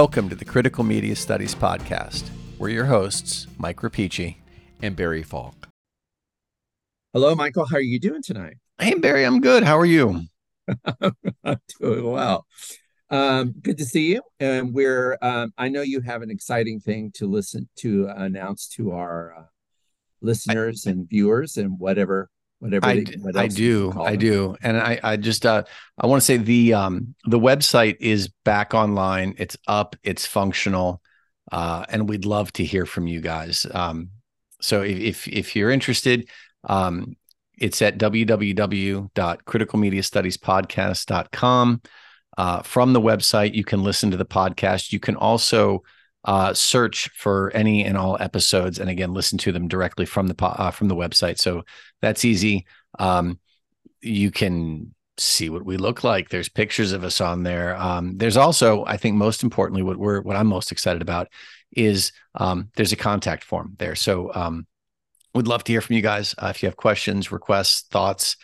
Welcome to the Critical Media Studies Podcast. We're your hosts, Mike Rapici and Barry Falk. Hello, Michael. How are you doing tonight? Hey, Barry, I'm good. How are you? I'm doing well. Um, good to see you. And we're, um, I know you have an exciting thing to listen to announce to our uh, listeners I, and viewers and whatever whatever I, they, I do I do. And I I just uh I want to say the um the website is back online. It's up. It's functional. Uh and we'd love to hear from you guys. Um so if if, if you're interested um it's at www.criticalmediastudiespodcast.com uh, from the website you can listen to the podcast. You can also uh, search for any and all episodes, and again, listen to them directly from the uh, from the website. So that's easy. Um, you can see what we look like. There's pictures of us on there. Um, there's also, I think, most importantly, what we're what I'm most excited about is um, there's a contact form there. So um, we'd love to hear from you guys uh, if you have questions, requests, thoughts.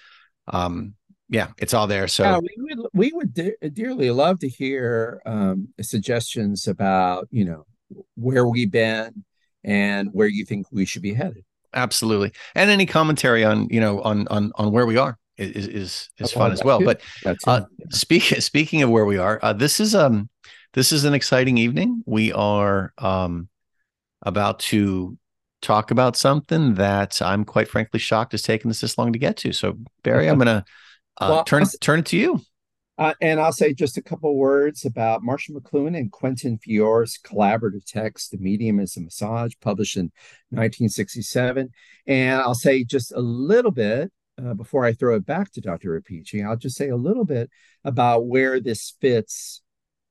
Um, yeah, it's all there. So yeah, we would we would de- dearly love to hear um, suggestions about you know where we've been and where you think we should be headed. Absolutely, and any commentary on you know on on on where we are is is is fun as well. But uh, speaking speaking of where we are, uh, this is um this is an exciting evening. We are um about to talk about something that I'm quite frankly shocked has taken us this long to get to. So Barry, I'm gonna uh, well, turn turn it to you. Uh, and I'll say just a couple words about Marshall McLuhan and Quentin Fiore's collaborative text, The Medium is a Massage, published in 1967. And I'll say just a little bit uh, before I throw it back to Dr. Rapici, I'll just say a little bit about where this fits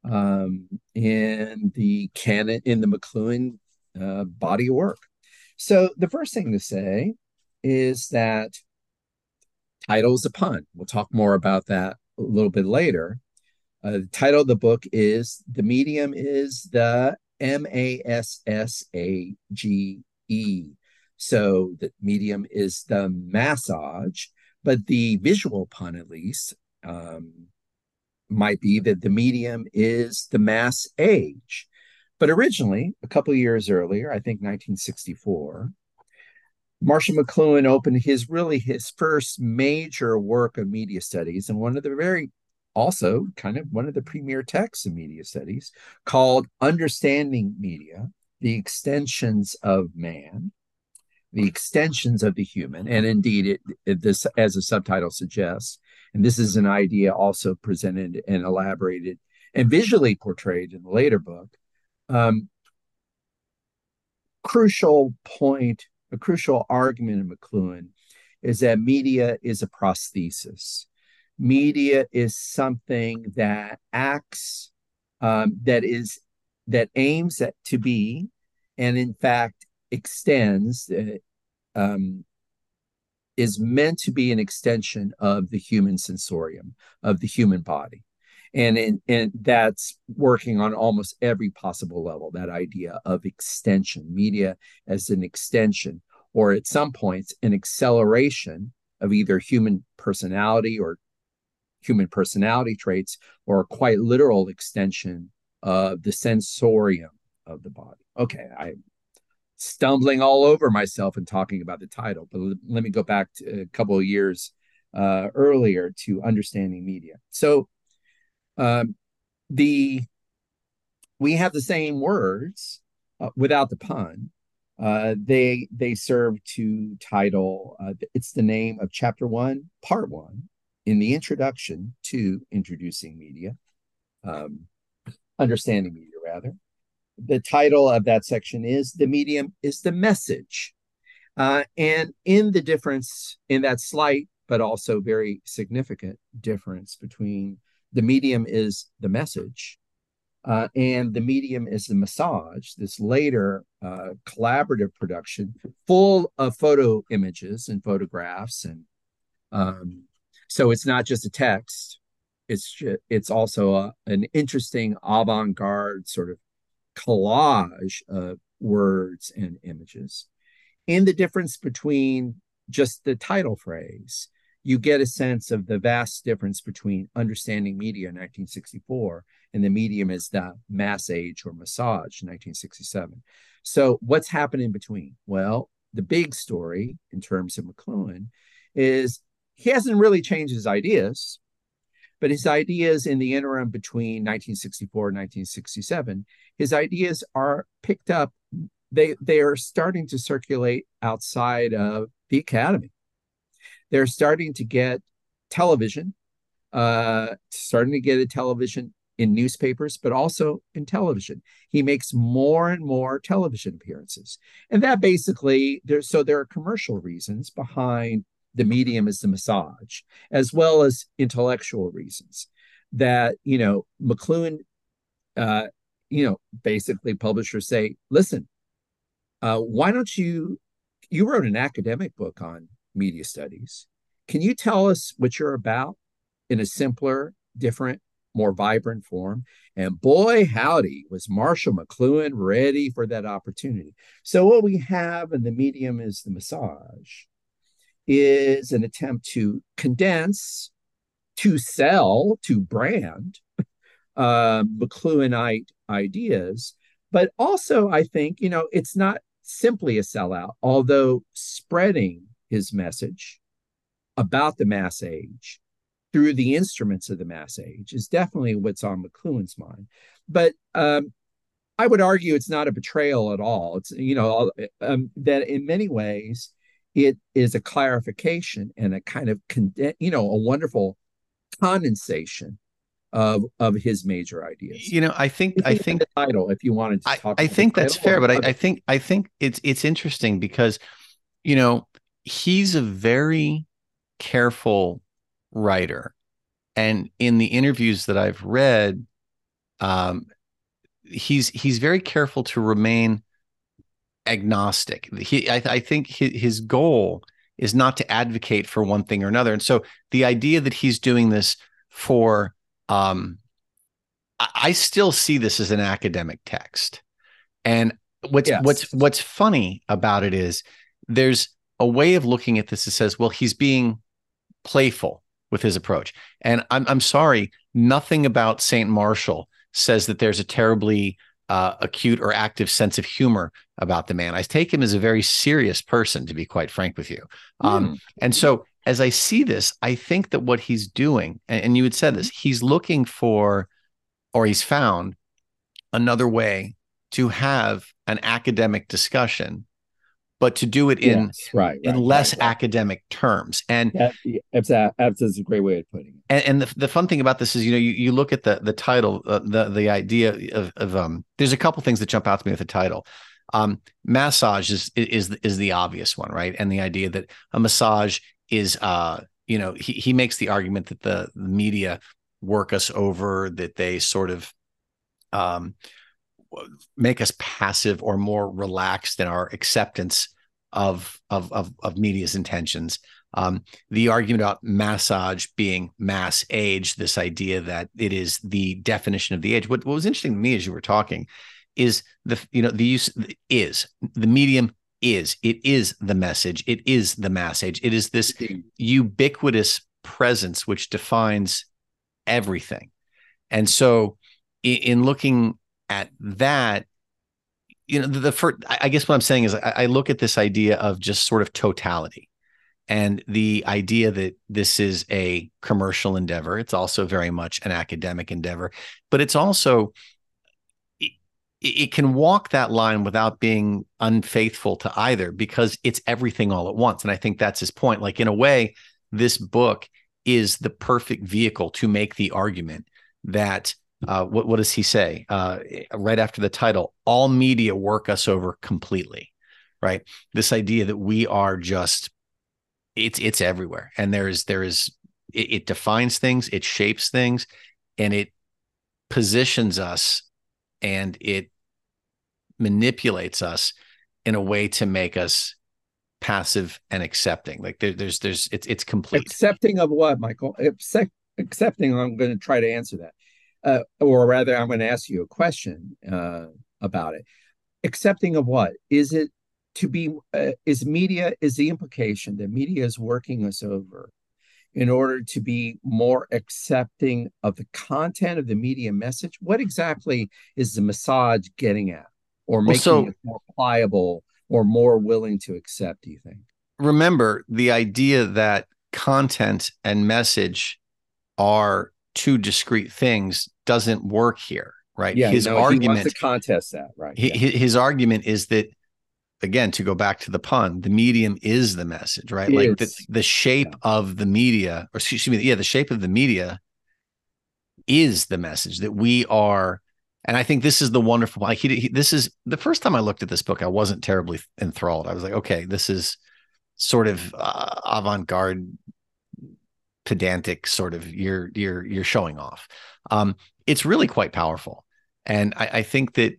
um, in the canon, in the McLuhan uh, body of work. So the first thing to say is that title is a pun. We'll talk more about that a little bit later. Uh, the title of the book is The Medium is the M A S S A G E. So the medium is the massage, but the visual pun, at least, um, might be that the medium is the mass age. But originally, a couple years earlier, I think 1964, Marshall McLuhan opened his really his first major work of media studies and one of the very also kind of one of the premier texts in media studies called Understanding Media, the extensions of man, the extensions of the human. And indeed, it, it, this, as the subtitle suggests, and this is an idea also presented and elaborated and visually portrayed in the later book. Um, crucial point a crucial argument in McLuhan is that media is a prosthesis. Media is something that acts, um, that is, that aims at to be, and in fact extends, uh, um, is meant to be an extension of the human sensorium, of the human body and in, and that's working on almost every possible level that idea of extension. Media as an extension or at some points an acceleration of either human personality or human personality traits or a quite literal extension of the sensorium of the body. Okay i'm stumbling all over myself and talking about the title but let me go back a couple of years uh, earlier to understanding media. So um, the we have the same words uh, without the pun. Uh, they they serve to title. Uh, it's the name of chapter one, part one, in the introduction to introducing media, um, understanding media rather. The title of that section is "The Medium is the Message," uh, and in the difference in that slight but also very significant difference between the medium is the message uh, and the medium is the massage this later uh, collaborative production full of photo images and photographs and um, so it's not just a text it's it's also a, an interesting avant-garde sort of collage of words and images. And the difference between just the title phrase you get a sense of the vast difference between understanding media in 1964 and the medium is the mass age or massage in 1967. So what's happened in between? Well, the big story in terms of McLuhan is he hasn't really changed his ideas, but his ideas in the interim between 1964 and 1967, his ideas are picked up. They they are starting to circulate outside of the academy. They're starting to get television, uh, starting to get a television in newspapers, but also in television. He makes more and more television appearances. And that basically there's so there are commercial reasons behind the medium as the massage, as well as intellectual reasons that, you know, McLuhan, uh, you know, basically publishers say, listen, uh, why don't you, you wrote an academic book on media studies. Can you tell us what you're about in a simpler, different, more vibrant form. And boy, howdy, was Marshall McLuhan ready for that opportunity. So, what we have in the medium is the massage, is an attempt to condense, to sell, to brand uh, McLuhanite ideas. But also, I think, you know, it's not simply a sellout, although spreading his message about the mass age through the instruments of the mass age is definitely what's on McLuhan's mind. But um, I would argue it's not a betrayal at all. It's you know um, that in many ways it is a clarification and a kind of you know a wonderful condensation of of his major ideas. You know, I think I think the title. If you wanted to talk, I, I think that's fair, but I, I think I think it's it's interesting because you know he's a very careful writer. And in the interviews that I've read, um, he's he's very careful to remain agnostic. He, I, I think his, his goal is not to advocate for one thing or another. And so the idea that he's doing this for, um, I, I still see this as an academic text. And what's yes. what's what's funny about it is there's a way of looking at this that says, well, he's being playful with his approach. And I'm I'm sorry, nothing about Saint Marshall says that there's a terribly uh, acute or active sense of humor about the man. I take him as a very serious person, to be quite frank with you. Um, mm. And so, as I see this, I think that what he's doing, and, and you had said this, he's looking for, or he's found another way to have an academic discussion but to do it in yes, right, in right, less right, academic terms. And that's, that's a great way of putting it. And, and the, the fun thing about this is, you know, you, you look at the the title, uh, the the idea of, of um. There's a couple things that jump out to me with the title. Um, massage is is is the obvious one, right? And the idea that a massage is, uh, you know, he he makes the argument that the, the media work us over, that they sort of, um, make us passive or more relaxed in our acceptance of of of, of media's intentions. Um, the argument about massage being mass age, this idea that it is the definition of the age. What, what was interesting to me as you were talking is the you know the use is the medium is it is the message it is the mass age it is this ubiquitous presence which defines everything and so in, in looking at that you know the, the first i guess what i'm saying is I, I, look at this idea of just sort of totality and the idea that this is a commercial endeavor. It's also very much an academic endeavor but it's also it, it can walk that line without being unfaithful to either because it's everything all at once. And i think that's his point. Like in a way this book is the perfect vehicle to make the argument that uh, what, what does he say uh, right after the title? All media work us over completely, right? This idea that we are just it's it's everywhere, and there is there is it, it defines things, it shapes things, and it positions us, and it manipulates us in a way to make us passive and accepting. Like there, there's there's it's it's complete. Accepting of what, Michael? Accept, accepting. I'm going to try to answer that uh, or rather, I'm going to ask you a question uh, about it. Accepting of what is it to be? Uh, is media is the implication that media is working us over? in order to be more accepting of the content of the media message? What exactly is the massage getting at or making well, so, it more pliable or more willing to accept, do you think? Remember the idea that content and message are two discrete things doesn't work here, right? Yeah, his no, argument to contest that, right? He, yeah. His argument is that again to go back to the pun the medium is the message right it like the, the shape yeah. of the media or excuse me yeah the shape of the media is the message that we are and i think this is the wonderful like he, he, this is the first time i looked at this book i wasn't terribly enthralled i was like okay this is sort of uh, avant-garde pedantic sort of you're you're you're showing off um it's really quite powerful and I, I think that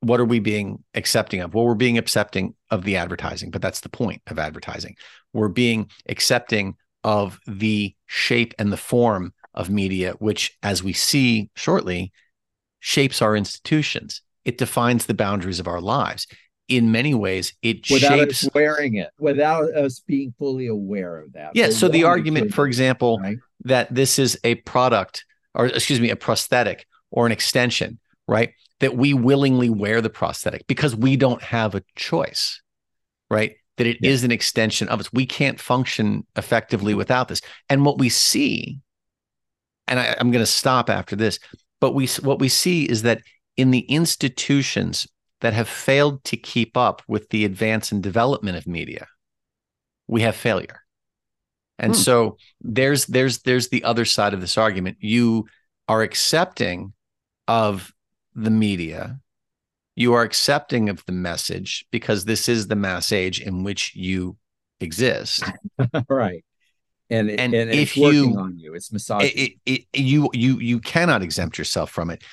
what are we being accepting of? Well, we're being accepting of the advertising, but that's the point of advertising. We're being accepting of the shape and the form of media, which, as we see shortly, shapes our institutions. It defines the boundaries of our lives. In many ways, it without shapes us wearing it, without us being fully aware of that. Yeah. So the argument, for example, right? that this is a product, or excuse me, a prosthetic or an extension, right? that we willingly wear the prosthetic because we don't have a choice, right? That it yeah. is an extension of us. We can't function effectively without this. And what we see, and I, I'm going to stop after this, but we what we see is that in the institutions that have failed to keep up with the advance and development of media, we have failure. And hmm. so there's there's there's the other side of this argument. You are accepting of the media, you are accepting of the message because this is the mass age in which you exist. right. And, and, and if you on you, it's massaging. It, it, it, you you you cannot exempt yourself from it.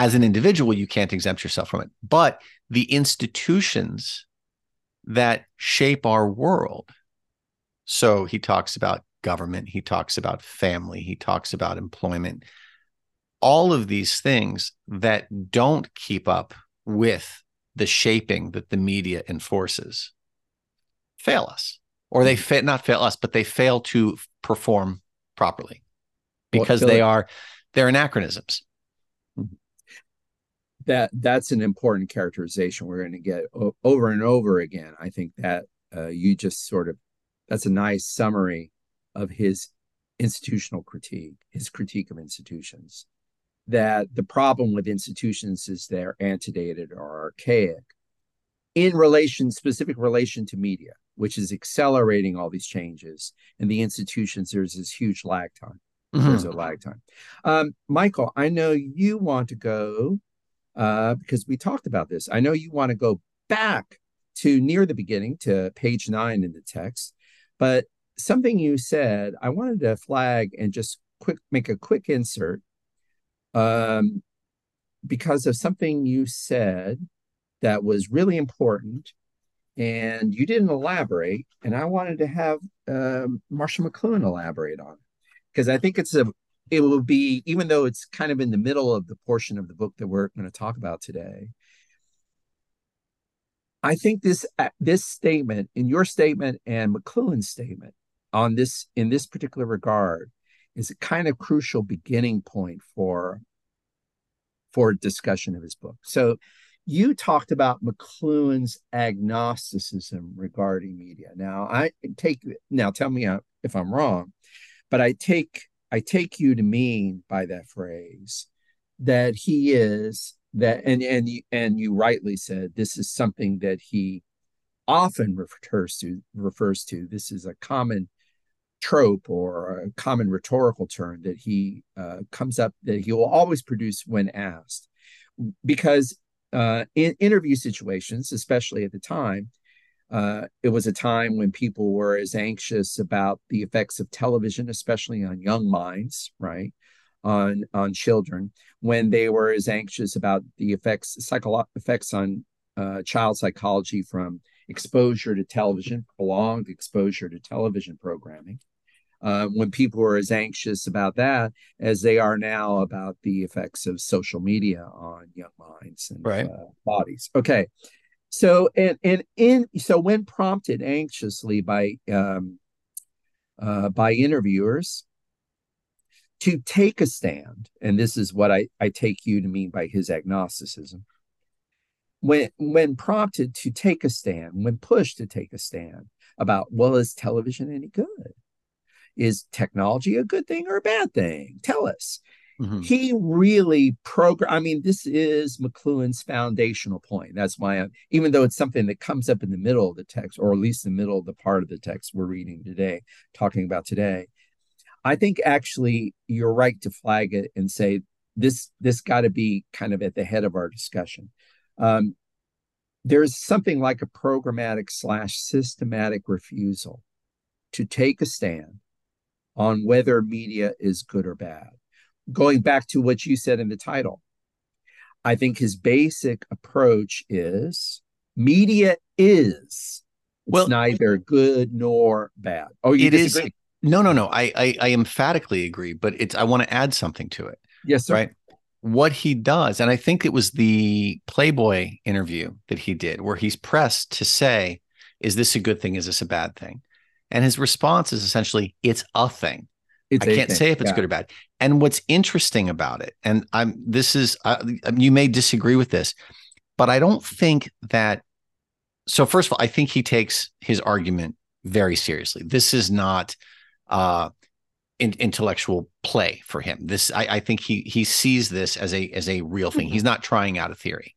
As an individual, you can't exempt yourself from it. But the institutions that shape our world. So he talks about government, he talks about family, he talks about employment, all of these things that don't keep up with the shaping that the media enforces fail us or they fa- not fail us but they fail to perform properly because well, they are they're anachronisms mm-hmm. That that's an important characterization we're going to get o- over and over again i think that uh, you just sort of that's a nice summary of his institutional critique his critique of institutions that the problem with institutions is they're antedated or archaic in relation, specific relation to media, which is accelerating all these changes. And the institutions, there's this huge lag time. Mm-hmm. There's a lag time. Um, Michael, I know you want to go uh, because we talked about this. I know you want to go back to near the beginning to page nine in the text, but something you said, I wanted to flag and just quick make a quick insert um, because of something you said that was really important and you didn't elaborate and i wanted to have um, marshall mcluhan elaborate on because i think it's a it will be even though it's kind of in the middle of the portion of the book that we're going to talk about today i think this uh, this statement in your statement and mcluhan's statement on this in this particular regard is a kind of crucial beginning point for for discussion of his book. So you talked about McLuhan's agnosticism regarding media. Now I take now tell me if I'm wrong, but I take I take you to mean by that phrase that he is that and and and you rightly said this is something that he often refers to refers to this is a common trope or a common rhetorical term that he uh, comes up that he will always produce when asked. Because uh, in interview situations, especially at the time, uh, it was a time when people were as anxious about the effects of television, especially on young minds, right? On on children, when they were as anxious about the effects psycholo- effects on uh, child psychology from exposure to television, prolonged exposure to television programming, uh, when people were as anxious about that as they are now about the effects of social media on young minds and right. uh, bodies. Okay, so and and in so when prompted anxiously by um, uh, by interviewers to take a stand. And this is what I, I take you to mean by his agnosticism. When, when prompted to take a stand, when pushed to take a stand about, well, is television any good? Is technology a good thing or a bad thing? Tell us. Mm-hmm. He really program. I mean, this is McLuhan's foundational point. That's why, I'm, even though it's something that comes up in the middle of the text, or at least the middle of the part of the text we're reading today, talking about today, I think actually you're right to flag it and say this. This got to be kind of at the head of our discussion. Um, there's something like a programmatic slash systematic refusal to take a stand on whether media is good or bad going back to what you said in the title, I think his basic approach is media is well, neither good nor bad. Oh, you it disagree? Is, no, no, no. I, I, I emphatically agree, but it's I want to add something to it. Yes, sir. Right. What he does, and I think it was the Playboy interview that he did, where he's pressed to say, "Is this a good thing? Is this a bad thing?" And his response is essentially, "It's a thing." It's I can't say if it's yeah. good or bad. And what's interesting about it, and I'm this is uh, you may disagree with this, but I don't think that. So first of all, I think he takes his argument very seriously. This is not uh, in, intellectual play for him. This I, I, think he he sees this as a as a real thing. Mm-hmm. He's not trying out a theory.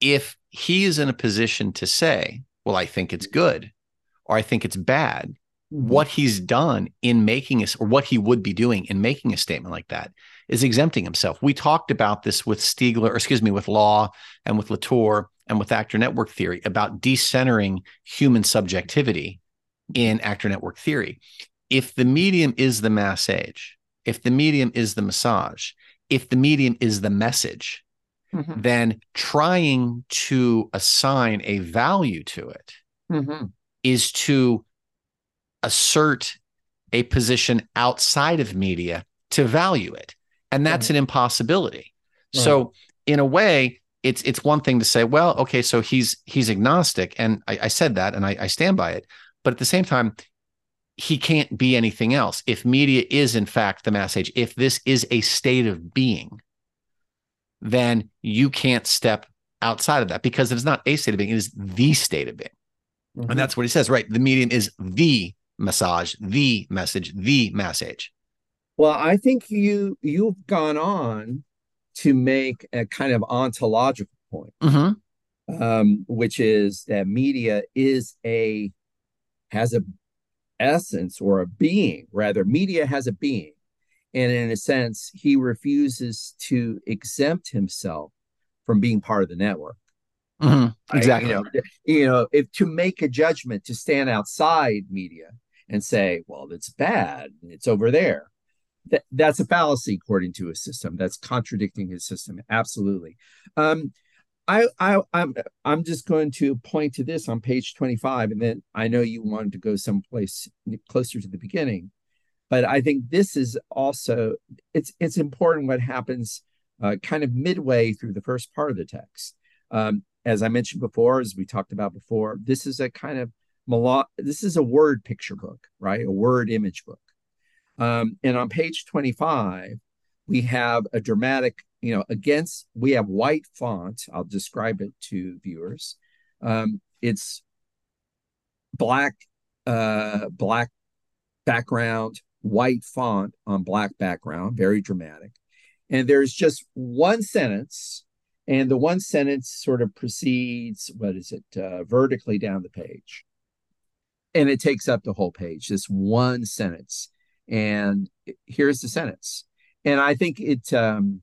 If he is in a position to say, "Well, I think it's good," or "I think it's bad,". What he's done in making us or what he would be doing in making a statement like that is exempting himself. We talked about this with Stiegler, or excuse me, with Law and with Latour and with actor network theory about decentering human subjectivity in actor network theory. If the medium is the mass age, if the medium is the massage, if the medium is the message, mm-hmm. then trying to assign a value to it mm-hmm. is to assert a position outside of media to value it. And that's an impossibility. Right. So in a way, it's it's one thing to say, well, okay, so he's he's agnostic. And I, I said that and I, I stand by it. But at the same time, he can't be anything else. If media is in fact the mass age, if this is a state of being, then you can't step outside of that because it's not a state of being, it is the state of being. Mm-hmm. And that's what he says, right? The medium is the massage, the message, the message. Well, I think you you've gone on to make a kind of ontological point, mm-hmm. um, which is that media is a has a essence or a being. Rather, media has a being, and in a sense, he refuses to exempt himself from being part of the network. Mm-hmm. Exactly. you know, you know, if to make a judgment to stand outside media and say, well, it's bad, it's over there. That, that's a fallacy according to his system. That's contradicting his system. Absolutely. Um, I, I, I'm, I'm just going to point to this on page 25, and then I know you wanted to go someplace closer to the beginning, but I think this is also it's it's important what happens uh, kind of midway through the first part of the text. Um, as I mentioned before, as we talked about before, this is a kind of this is a word picture book, right? A word image book. Um, and on page 25, we have a dramatic, you know, against, we have white font. I'll describe it to viewers. Um, it's black, uh, black background, white font on black background, very dramatic. And there's just one sentence, and the one sentence sort of proceeds, what is it, uh, vertically down the page and it takes up the whole page this one sentence. And here's the sentence. And i think it um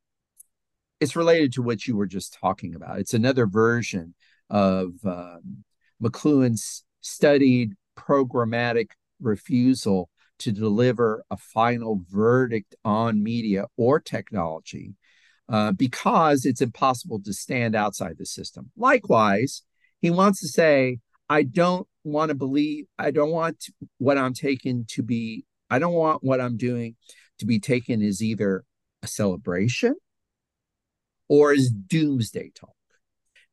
it's related to what you were just talking about. It's another version of um, mcluhan's studied programmatic refusal to deliver a final verdict on media or technology uh, because it's impossible to stand outside the system. Likewise he wants to say I don't want to believe, I don't want what I'm taking to be, I don't want what I'm doing to be taken as either a celebration or as doomsday talk,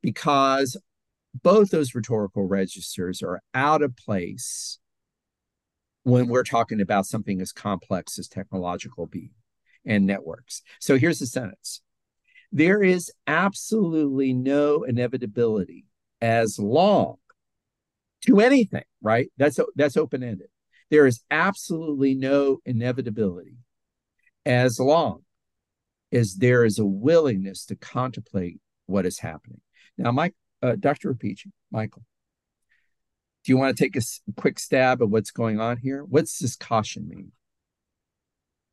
because both those rhetorical registers are out of place when we're talking about something as complex as technological being and networks. So here's the sentence there is absolutely no inevitability as long to anything, right? That's that's open-ended. There is absolutely no inevitability as long as there is a willingness to contemplate what is happening. Now, Mike, uh, Dr. Repici, Michael, do you want to take a quick stab at what's going on here? What's this caution mean?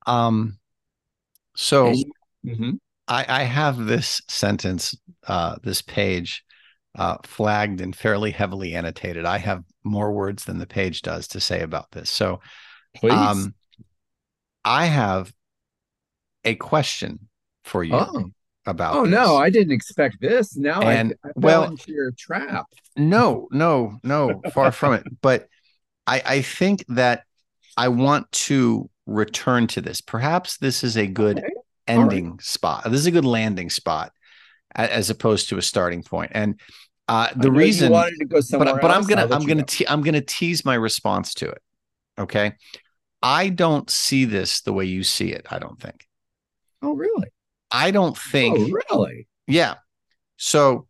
Um, so mm-hmm. I, I have this sentence, uh, this page uh, flagged and fairly heavily annotated. I have more words than the page does to say about this. So, Please. Um, I have a question for you oh. about. Oh this. no, I didn't expect this. Now and, I, I well, into your trap. No, no, no, far from it. But I, I think that I want to return to this. Perhaps this is a good okay. ending right. spot. This is a good landing spot as opposed to a starting point. And uh, the reason wanted to go somewhere but, but I'm gonna I'm gonna te- I'm gonna tease my response to it. Okay. I don't see this the way you see it, I don't think. Oh, really? I don't think Oh, really? Yeah. So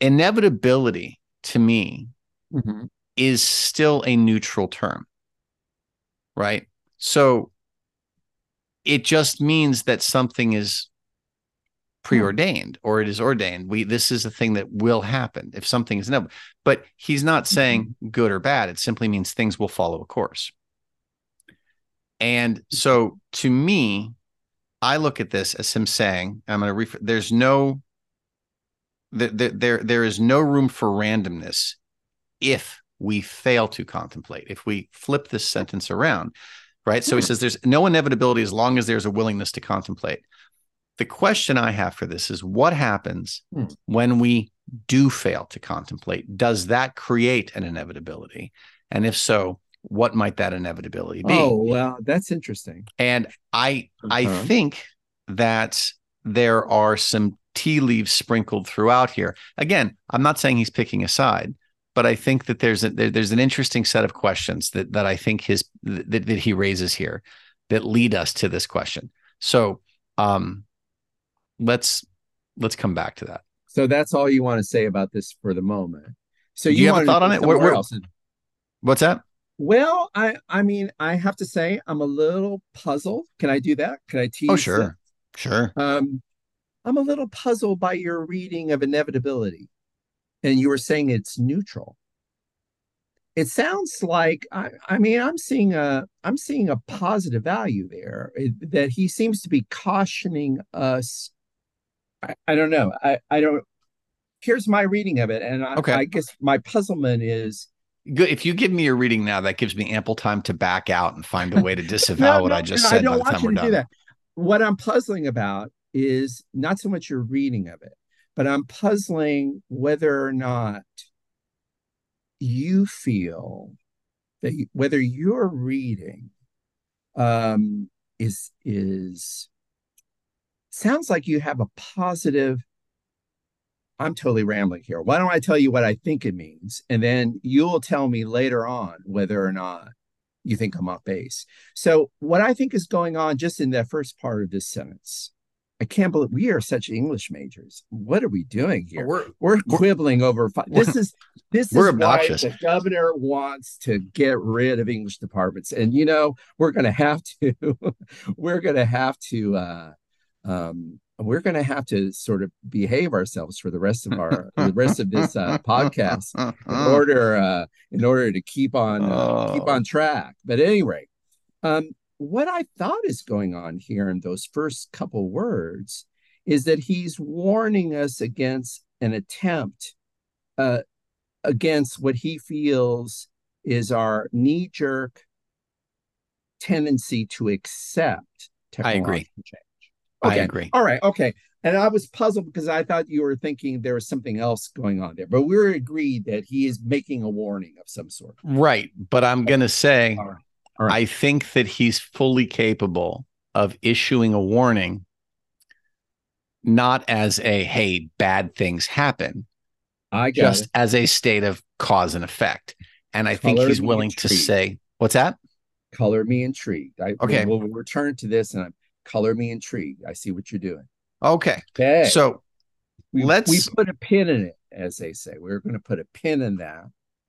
inevitability to me mm-hmm. is still a neutral term. Right? So it just means that something is preordained or it is ordained. We this is a thing that will happen if something is inevitable. But he's not saying mm-hmm. good or bad. It simply means things will follow a course. And so to me, I look at this as him saying, I'm going to refer, there's no there, there there is no room for randomness if we fail to contemplate. If we flip this sentence around, right? So he hmm. says there's no inevitability as long as there's a willingness to contemplate the question I have for this is what happens hmm. when we do fail to contemplate? Does that create an inevitability? And if so, what might that inevitability be? Oh, well, that's interesting. And I uh-huh. I think that there are some tea leaves sprinkled throughout here. Again, I'm not saying he's picking a side, but I think that there's a there, there's an interesting set of questions that that I think his that, that he raises here that lead us to this question. So um let's let's come back to that. So that's all you want to say about this for the moment. So you, you have a thought on it? Where, where, what's that? Well, I I mean, I have to say I'm a little puzzled. Can I do that? Can I tease? Oh, sure. That? Sure. Um, I'm a little puzzled by your reading of inevitability. And you were saying it's neutral. It sounds like I, I mean I'm seeing a I'm seeing a positive value there it, that he seems to be cautioning us I, I don't know. I, I don't. Here's my reading of it, and I, okay. I guess my puzzlement is good. If you give me your reading now, that gives me ample time to back out and find a way to disavow no, what no, I just no, said. I don't want you to do that. What I'm puzzling about is not so much your reading of it, but I'm puzzling whether or not you feel that you, whether your reading um, is is sounds like you have a positive I'm totally rambling here. Why don't I tell you what I think it means? And then you'll tell me later on whether or not you think I'm off base. So, what I think is going on just in that first part of this sentence, I can't believe we are such English majors. What are we doing here? We're, we're quibbling we're, over. This is this is obnoxious. why the governor wants to get rid of English departments, and you know we're going to have to. we're going to have to. Uh, um, we're going to have to sort of behave ourselves for the rest of our the rest of this uh, podcast in order uh, in order to keep on uh, keep on track. But at any rate, um, what I thought is going on here in those first couple words is that he's warning us against an attempt uh, against what he feels is our knee jerk tendency to accept I agree. change. Okay. I agree. All right. Okay. And I was puzzled because I thought you were thinking there was something else going on there, but we are agreed that he is making a warning of some sort. Right. But I'm going to say, All right. All right. I think that he's fully capable of issuing a warning, not as a, hey, bad things happen, I just it. as a state of cause and effect. And I think he's willing to say, what's that? Color me intrigued. I, Okay. We'll, we'll return to this and I'm color me intrigued. I see what you're doing. Okay. Okay. So we, let's- we put a pin in it, as they say. We're going to put a pin in that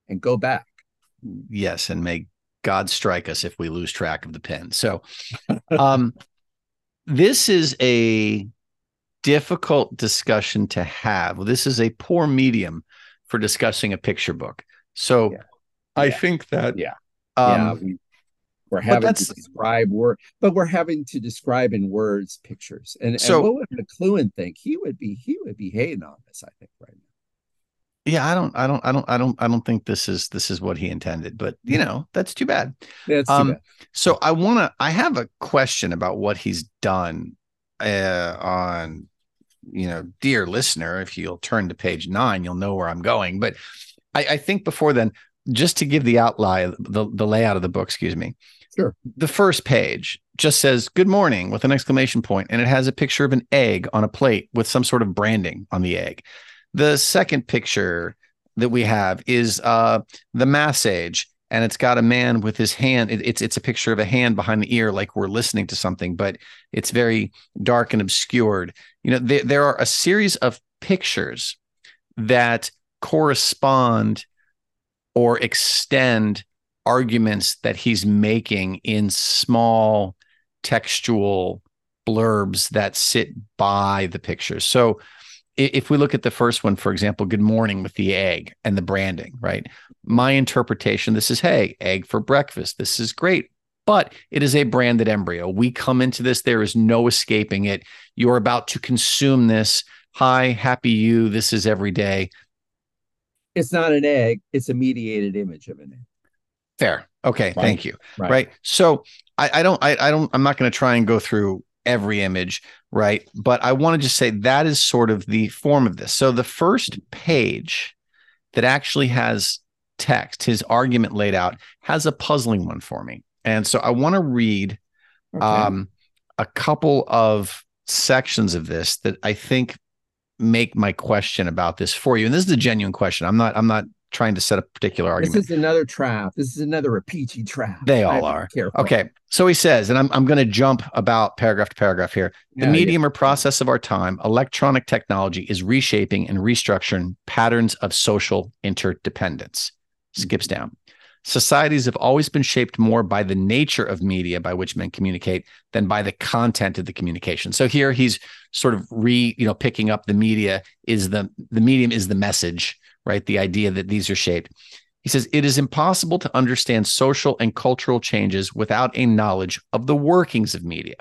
and go back. yes, and may God strike us if we lose track of the pin. So um this is a difficult discussion to have. This is a poor medium for discussing a picture book. So Yeah. I Yeah. think that Yeah. um, yeah, we, we're having to describe word, but we're having to describe in words pictures. And, So- and what would McLuhan think? He would be he would be hating on this, I think, right now. yeah, I don't I don't I don't I don't I don't think this is this is what he intended, but you know, that's too bad. That's too Um, bad. So I want to. I have a question about what he's done uh, on, you know, dear listener. If you'll turn to page nine, you'll know where I'm going. But I, I think before then, just to give the outline, the the layout of the book. Excuse me. Sure. The first page just says "Good morning" with an exclamation point, and it has a picture of an egg on a plate with some sort of branding on the egg. The second picture that we have is uh, the Mass Age, and it's got a man with his hand. it- it's it's a picture of a hand behind the ear, like we're listening to something, but it's very dark and obscured. You know, there, there are a series of pictures that correspond or extend arguments that he's making in small textual blurbs that sit by the pictures. So if we look at the first one, for example, good morning with the egg and the branding, right? My interpretation this is, hey, egg for breakfast. This is great. But it is a branded embryo. We come into this, there is no escaping it. You're about to consume this. Hi, happy you. This is every day. It's not an egg, it's a mediated image of an egg. Fair. Okay. Right. Thank you. Right. right so i, I don't I, I don't i'm not going to try and go through every image right but i want to just say that is sort of the form of this so the first page that actually has text his argument laid out has a puzzling one for me and so i want to read Okay. um a couple of sections of this that i think make my question about this for you and this is a genuine question i'm not i'm not trying to set a particular argument this is another trap. This is another Rapici trap. They all I have to be are. Careful. Okay. So he says, and I'm, I'm going to jump about paragraph to paragraph here. The Yeah, medium or process of our time, electronic technology is reshaping and restructuring patterns of social interdependence. Skips Mm-hmm. down. Societies have always been shaped more by the nature of media by which men communicate than by the content of the communication. So here he's sort of re, you know, picking up the media is the the medium is the message, right? The idea that these are shaped. He says it is impossible to understand social and cultural changes without a knowledge of the workings of media.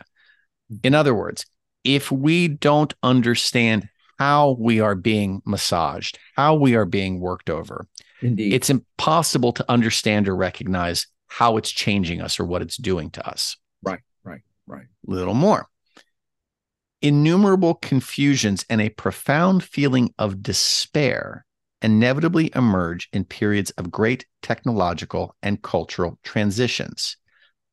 In other words, if we don't understand how we are being massaged, how we are being worked over, Indeed. it's impossible to understand or recognize how it's changing us or what it's doing to us. right, right, right. Little more. Innumerable confusions and a profound feeling of despair inevitably emerge in periods of great technological and cultural transitions.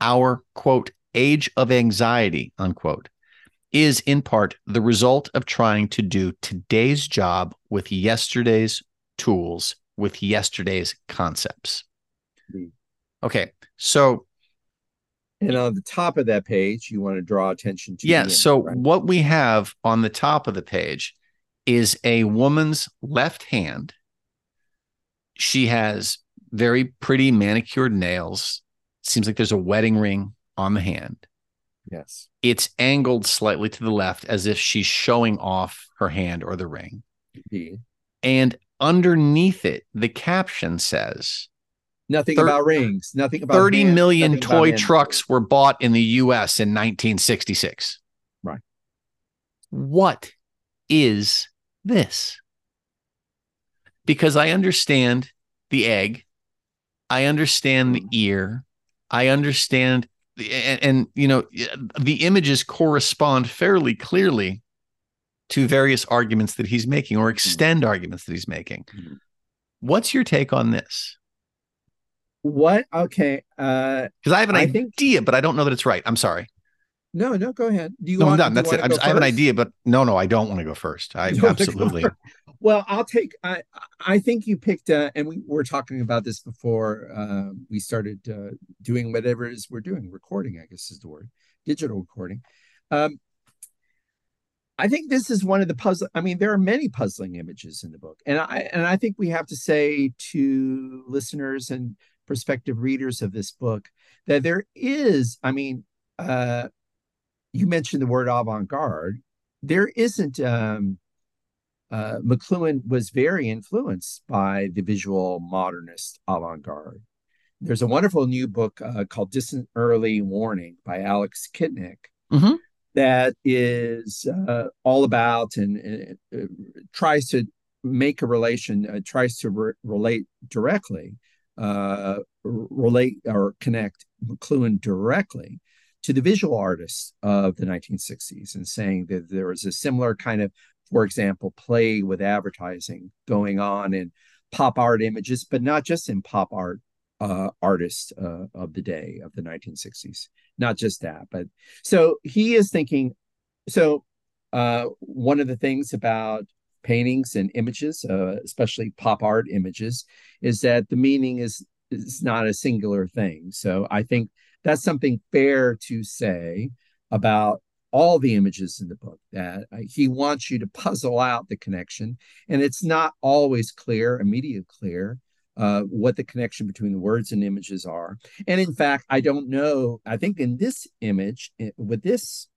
Our quote, age of anxiety, unquote, is in part the result of trying to do today's job with yesterday's tools, with yesterday's concepts. Hmm. Okay. So And on the top of that page, you want to draw attention to. Yeah. So right? what we have on the top of the page is a woman's left hand. She has very pretty manicured nails. Seems like there's a wedding ring on the hand. yes, It's angled slightly to the left as if she's showing off her hand or the ring. indeed. And underneath it, the caption says Nothing Thir- about rings. Nothing about 30 hands, million nothing toy trucks were bought in the US in 1966. Right. What is this? Because I understand the egg, I understand the ear, I understand the, and, and you know the images correspond fairly clearly to various arguments that he's making or extend arguments that he's making. Mhm. What's your take on this? What? Okay. Uh, Because I have an I think- idea, but I don't know that it's right. I'm sorry. No, no. Go ahead. Do you No, I'm done. That's it. I'm just, I have an idea, but no, no, I don't want to go first. I You wanna go absolutely. Well, I'll take. I I think you picked, uh, and we were talking about this before uh, we started uh, doing whatever it is we're doing. Recording, I guess, is the word. Digital recording. Um, I think this is one of the puzzle. I mean, there are many puzzling images in the book, and I and I think we have to say to listeners and prospective readers of this book that there is. I mean, uh, you mentioned the word avant-garde. There isn't. Um, uh, McLuhan was very influenced by the visual modernist avant-garde. There's a wonderful new book uh, called Distant Early Warning by Alex Kitnick mm-hmm. that is uh, all about and uh, tries to make a relation, uh, tries to re- relate directly, uh, relate or connect McLuhan directly to the visual artists of the 1960s and saying that there was a similar kind of for example, play with advertising going on in pop art images, but not just in pop art uh, artists uh, of the day of the 1960s. Not just that, but so he is thinking. So uh, one of the things about paintings and images, uh, especially pop art images, is that the meaning is is not a singular thing. So I think that's something fair to say about all the images in the book that uh, he wants you to puzzle out the connection and it's not always clear immediate clear uh, what the connection between the words and images are. And in fact i don't know i think in this image eh, with this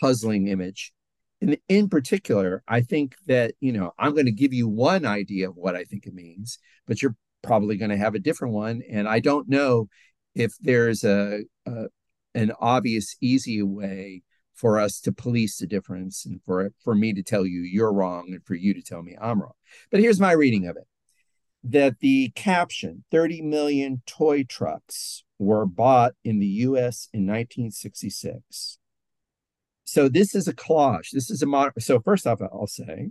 puzzling image in, in particular i think that you know i'm going to give you one idea of what i think it means but you're probably going to have a different one and i don't know if there's a, a an obvious easy way for us to police the difference and for for me to tell you you're wrong and for you to tell me I'm wrong. But here's my reading of it. That the caption 30 million toy trucks were bought in the US in 1966. So this is a collage. This is a modern so first off I'll say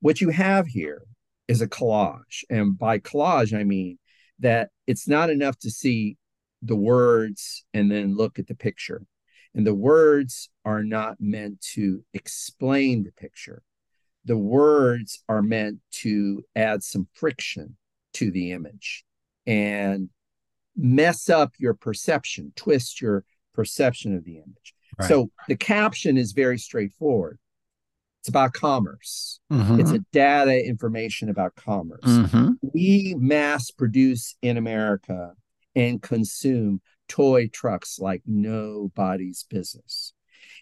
what you have here is a collage and by collage I mean that it's not enough to see the words and then look at the picture and the words are not meant to explain the picture. The words are meant to add some friction to the image and mess up your perception, twist your perception of the image. Right. So the caption is very straightforward. It's about commerce. Mm-hmm. It's a data information about commerce. Mm-hmm. We mass produce in America and consume toy trucks like nobody's business.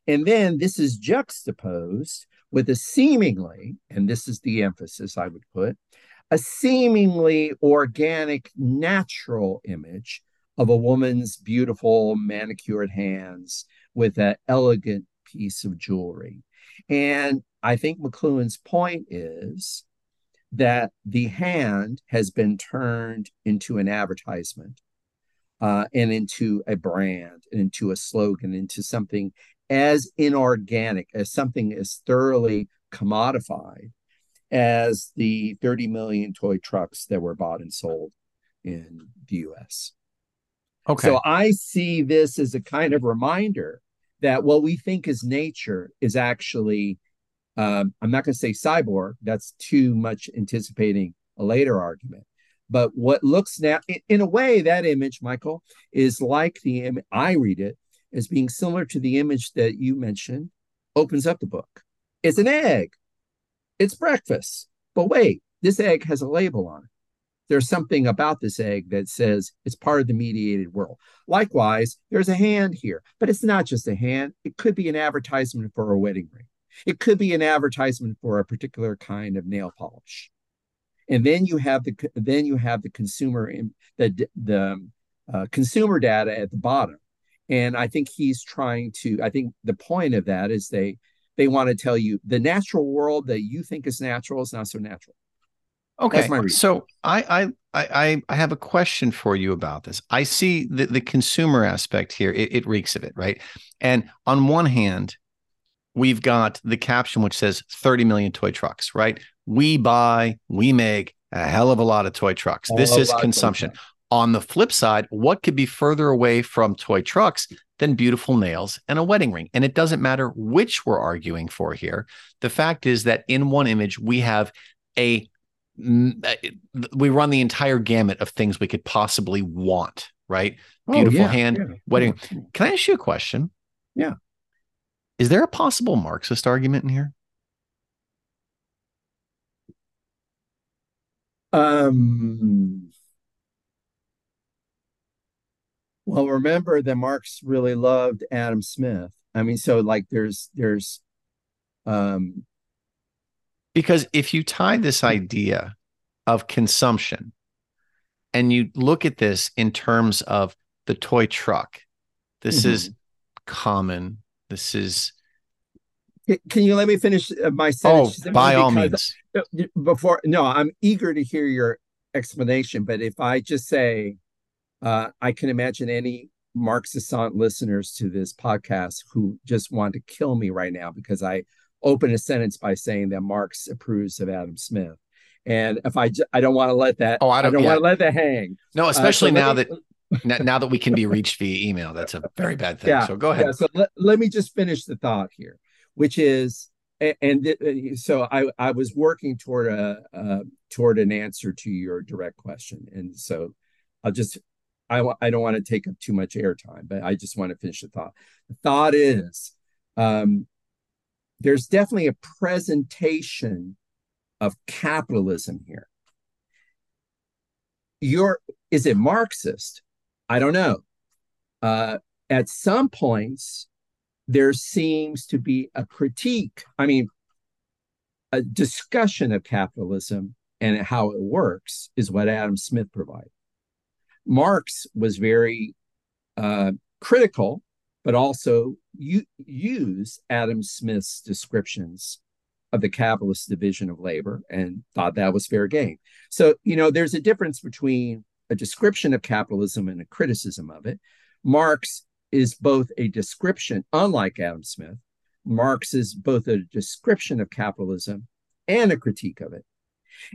And then this is juxtaposed with a seemingly, and this is the emphasis I would put, a seemingly organic, natural image of a woman's beautiful manicured hands with an elegant piece of jewelry. And I think McLuhan's point is that the hand has been turned into an advertisement uh, and into a brand and into a slogan, into something as inorganic, as something as thoroughly commodified as the 30 million toy trucks that were bought and sold in the US. Okay. So I see this as a kind of reminder that what we think is nature is actually, um, I'm not going to say cyborg, that's too much anticipating a later argument, but what looks now, in a way, that image, Michael, is like the image, I read it as being similar to the image that you mentioned, opens up the book. It's an egg, it's breakfast. But wait, this egg has a label on it. There's something about this egg that says it's part of the mediated world. Likewise, there's a hand here, but it's not just a hand. It could be an advertisement for a wedding ring. It could be an advertisement for a particular kind of nail polish and then you have the then you have the consumer the the uh, consumer data at the bottom. And i think he's trying to i think the point of that is they they want to tell you the natural world that you think is natural is not so natural. Okay so I, I i i have a question for you about this. I see the, the consumer aspect here. It, it reeks of it right? And on one hand we've got the caption which says 30 million toy trucks, right? We buy, we make a hell of a lot of toy trucks. this is consumption. On the flip side, what could be further away from toy trucks than beautiful nails and a wedding ring? And it doesn't matter which we're arguing for here. The fact is that in one image, we have a we run the entire gamut of things we could possibly want, right? Beautiful oh, yeah, hand, yeah, wedding. Can I ask you a question? Yeah. Is there a possible Marxist argument in here? Um, well, remember that Marx really loved Adam Smith. I mean, so like there's there's um because if you tie this idea of consumption and you look at this in terms of the toy truck, this mm-hmm. is common. This is can you let me finish uh, my sentence? Oh, by all means. Uh, before, no, I'm eager to hear your explanation. But if I just say, uh, I can imagine any Marxist listeners to this podcast who just want to kill me right now because I open a sentence by saying that Marx approves of Adam Smith. And if I, I don't want to let that, oh, I don't, I don't yeah. want to let that hang. No, especially uh, so now me, that now that we can be reached via email, that's a very bad thing. Yeah, so go ahead. Yeah, so let, let me just finish the thought here which is and th- so I, I was working toward a uh, toward an answer to your direct question, and so I'll just I w- I don't want to take up too much airtime, but I just want to finish the thought. The thought is, um, there's definitely a presentation of capitalism here. Your is it Marxist? I don't know. Uh, at some points, there seems to be a critique, I mean, a discussion of capitalism and how it works is what Adam Smith provided. Marx was very uh, critical, but also u- used Adam Smith's descriptions of the capitalist division of labor and thought that was fair game. So, you know, there's a difference between a description of capitalism and a criticism of it. Marx is both a description, unlike Adam Smith, Marx is both a description of capitalism and a critique of it.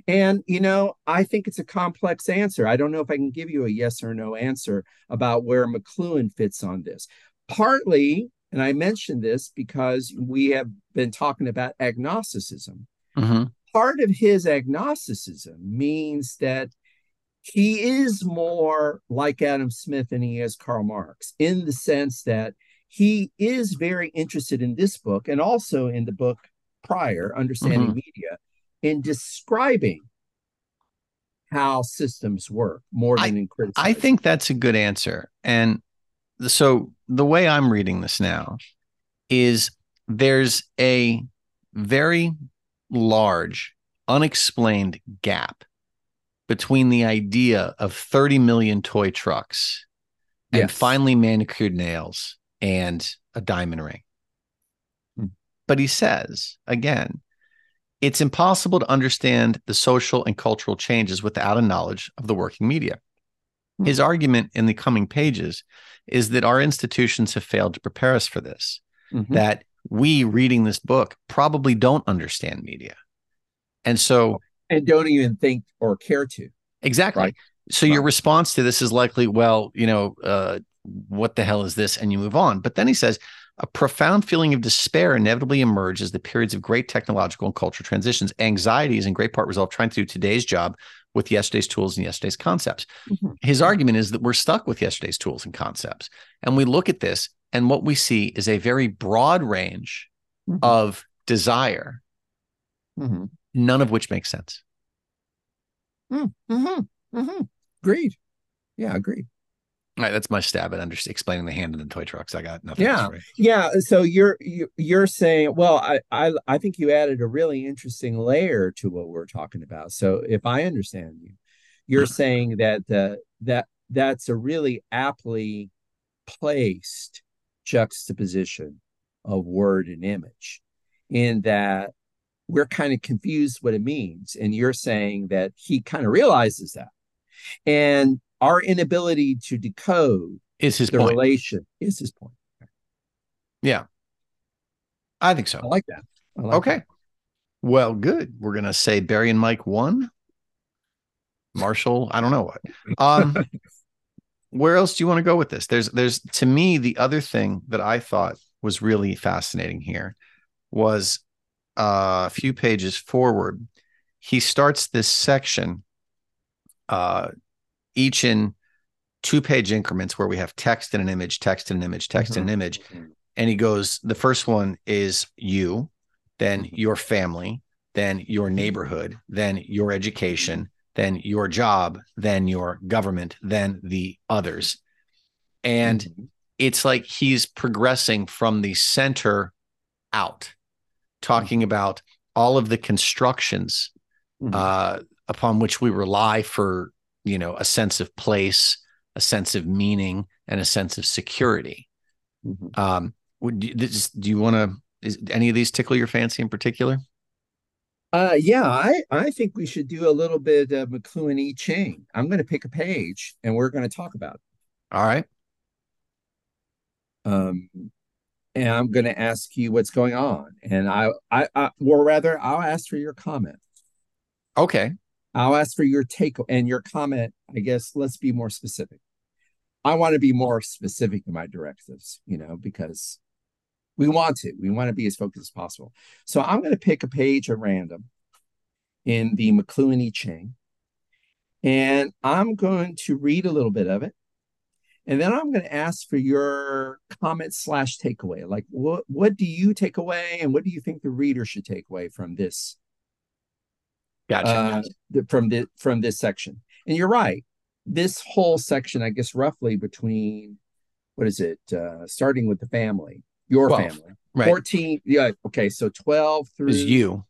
And, you know, I think it's a complex answer. I don't know if I can give you a yes or no answer about where McLuhan fits on this. Partly, and I mentioned this because we have been talking about agnosticism. Mm-hmm. Part of his agnosticism means that he is more like Adam Smith than he is Karl Marx in the sense that he is very interested in this book and also in the book prior, Understanding mm-hmm. Media, in describing how systems work more than I, in criticizing. I think that's a good answer. And so the way I'm reading this now is there's a very large unexplained gap between the idea of 30 million toy trucks and yes. finely manicured nails and a diamond ring. Hmm. But he says, again, it's impossible to understand the social and cultural changes without a knowledge of the working media. Hmm. His argument in the coming pages is that our institutions have failed to prepare us for this, mm-hmm. that we reading this book probably don't understand media. And so and don't even think or care to. Exactly. Right? So right. your response to this is likely, well, you know, uh, what the hell is this? And you move on. But then he says, a profound feeling of despair inevitably emerges as the periods of great technological and cultural transitions. Anxiety is in great part result trying to do today's job with yesterday's tools and yesterday's concepts. Mm-hmm. His argument is that we're stuck with yesterday's tools and concepts. And we look at this, and what we see is a very broad range mm-hmm. of desire, mm-hmm. None of which makes sense. Mm, mm-hmm, mm-hmm. Agreed. Yeah, agreed. All right, that's my stab at under- explaining the hand in the toy trucks. I got nothing. Yeah, yeah. So you're you're saying, well, I, I I think you added a really interesting layer to what we're talking about. So if I understand you, you're mm-hmm. saying that the that that's a really aptly placed juxtaposition of word and image, in that we're kind of confused what it means. And you're saying that he kind of realizes that. And our inability to decode is his the point. relation is his point. Yeah. I think so. I like that. I like okay. That. Well, good. We're gonna say Barry and Mike one. Marshall, I don't know what. Um where else do you want to go with this? There's there's to me the other thing that I thought was really fascinating here was uh, a few pages forward, he starts this section, uh, each in two page increments where we have text and an image, text and an image, text mm-hmm. and an mm-hmm. image. And he goes, the first one is you, then mm-hmm. your family, then your neighborhood, then your education, then your job, then your government, then the others. And mm-hmm. it's like he's progressing from the center out, talking about all of the constructions mm-hmm. uh, upon which we rely for, you know, a sense of place, a sense of meaning, and a sense of security. Mm-hmm. Um, would you, this, do you want to? Is any of these tickle your fancy in particular? Uh, yeah, I, I think we should do a little bit of McLuhan I Ching. I'm going to pick a page and we're going to talk about it. All right. Um, and I'm going to ask you what's going on, and I, I, I, or rather, I'll ask for your comment. Okay. I'll ask for your take and your comment. I guess let's be more specific. I want to be more specific in my directives, you know, because we want to. We want to be as focused as possible. So I'm going to pick a page at random in the McLuhan I Ching, and I'm going to read a little bit of it. And then I'm going to ask for your comment slash takeaway. Like, what what do you take away, and what do you think the reader should take away from this? Gotcha. Uh, from the from this section. And you're right. This whole section, I guess, roughly between what is it? Uh, starting with the family, your 12, family. Right. 14. Yeah. Okay. So 12 through is you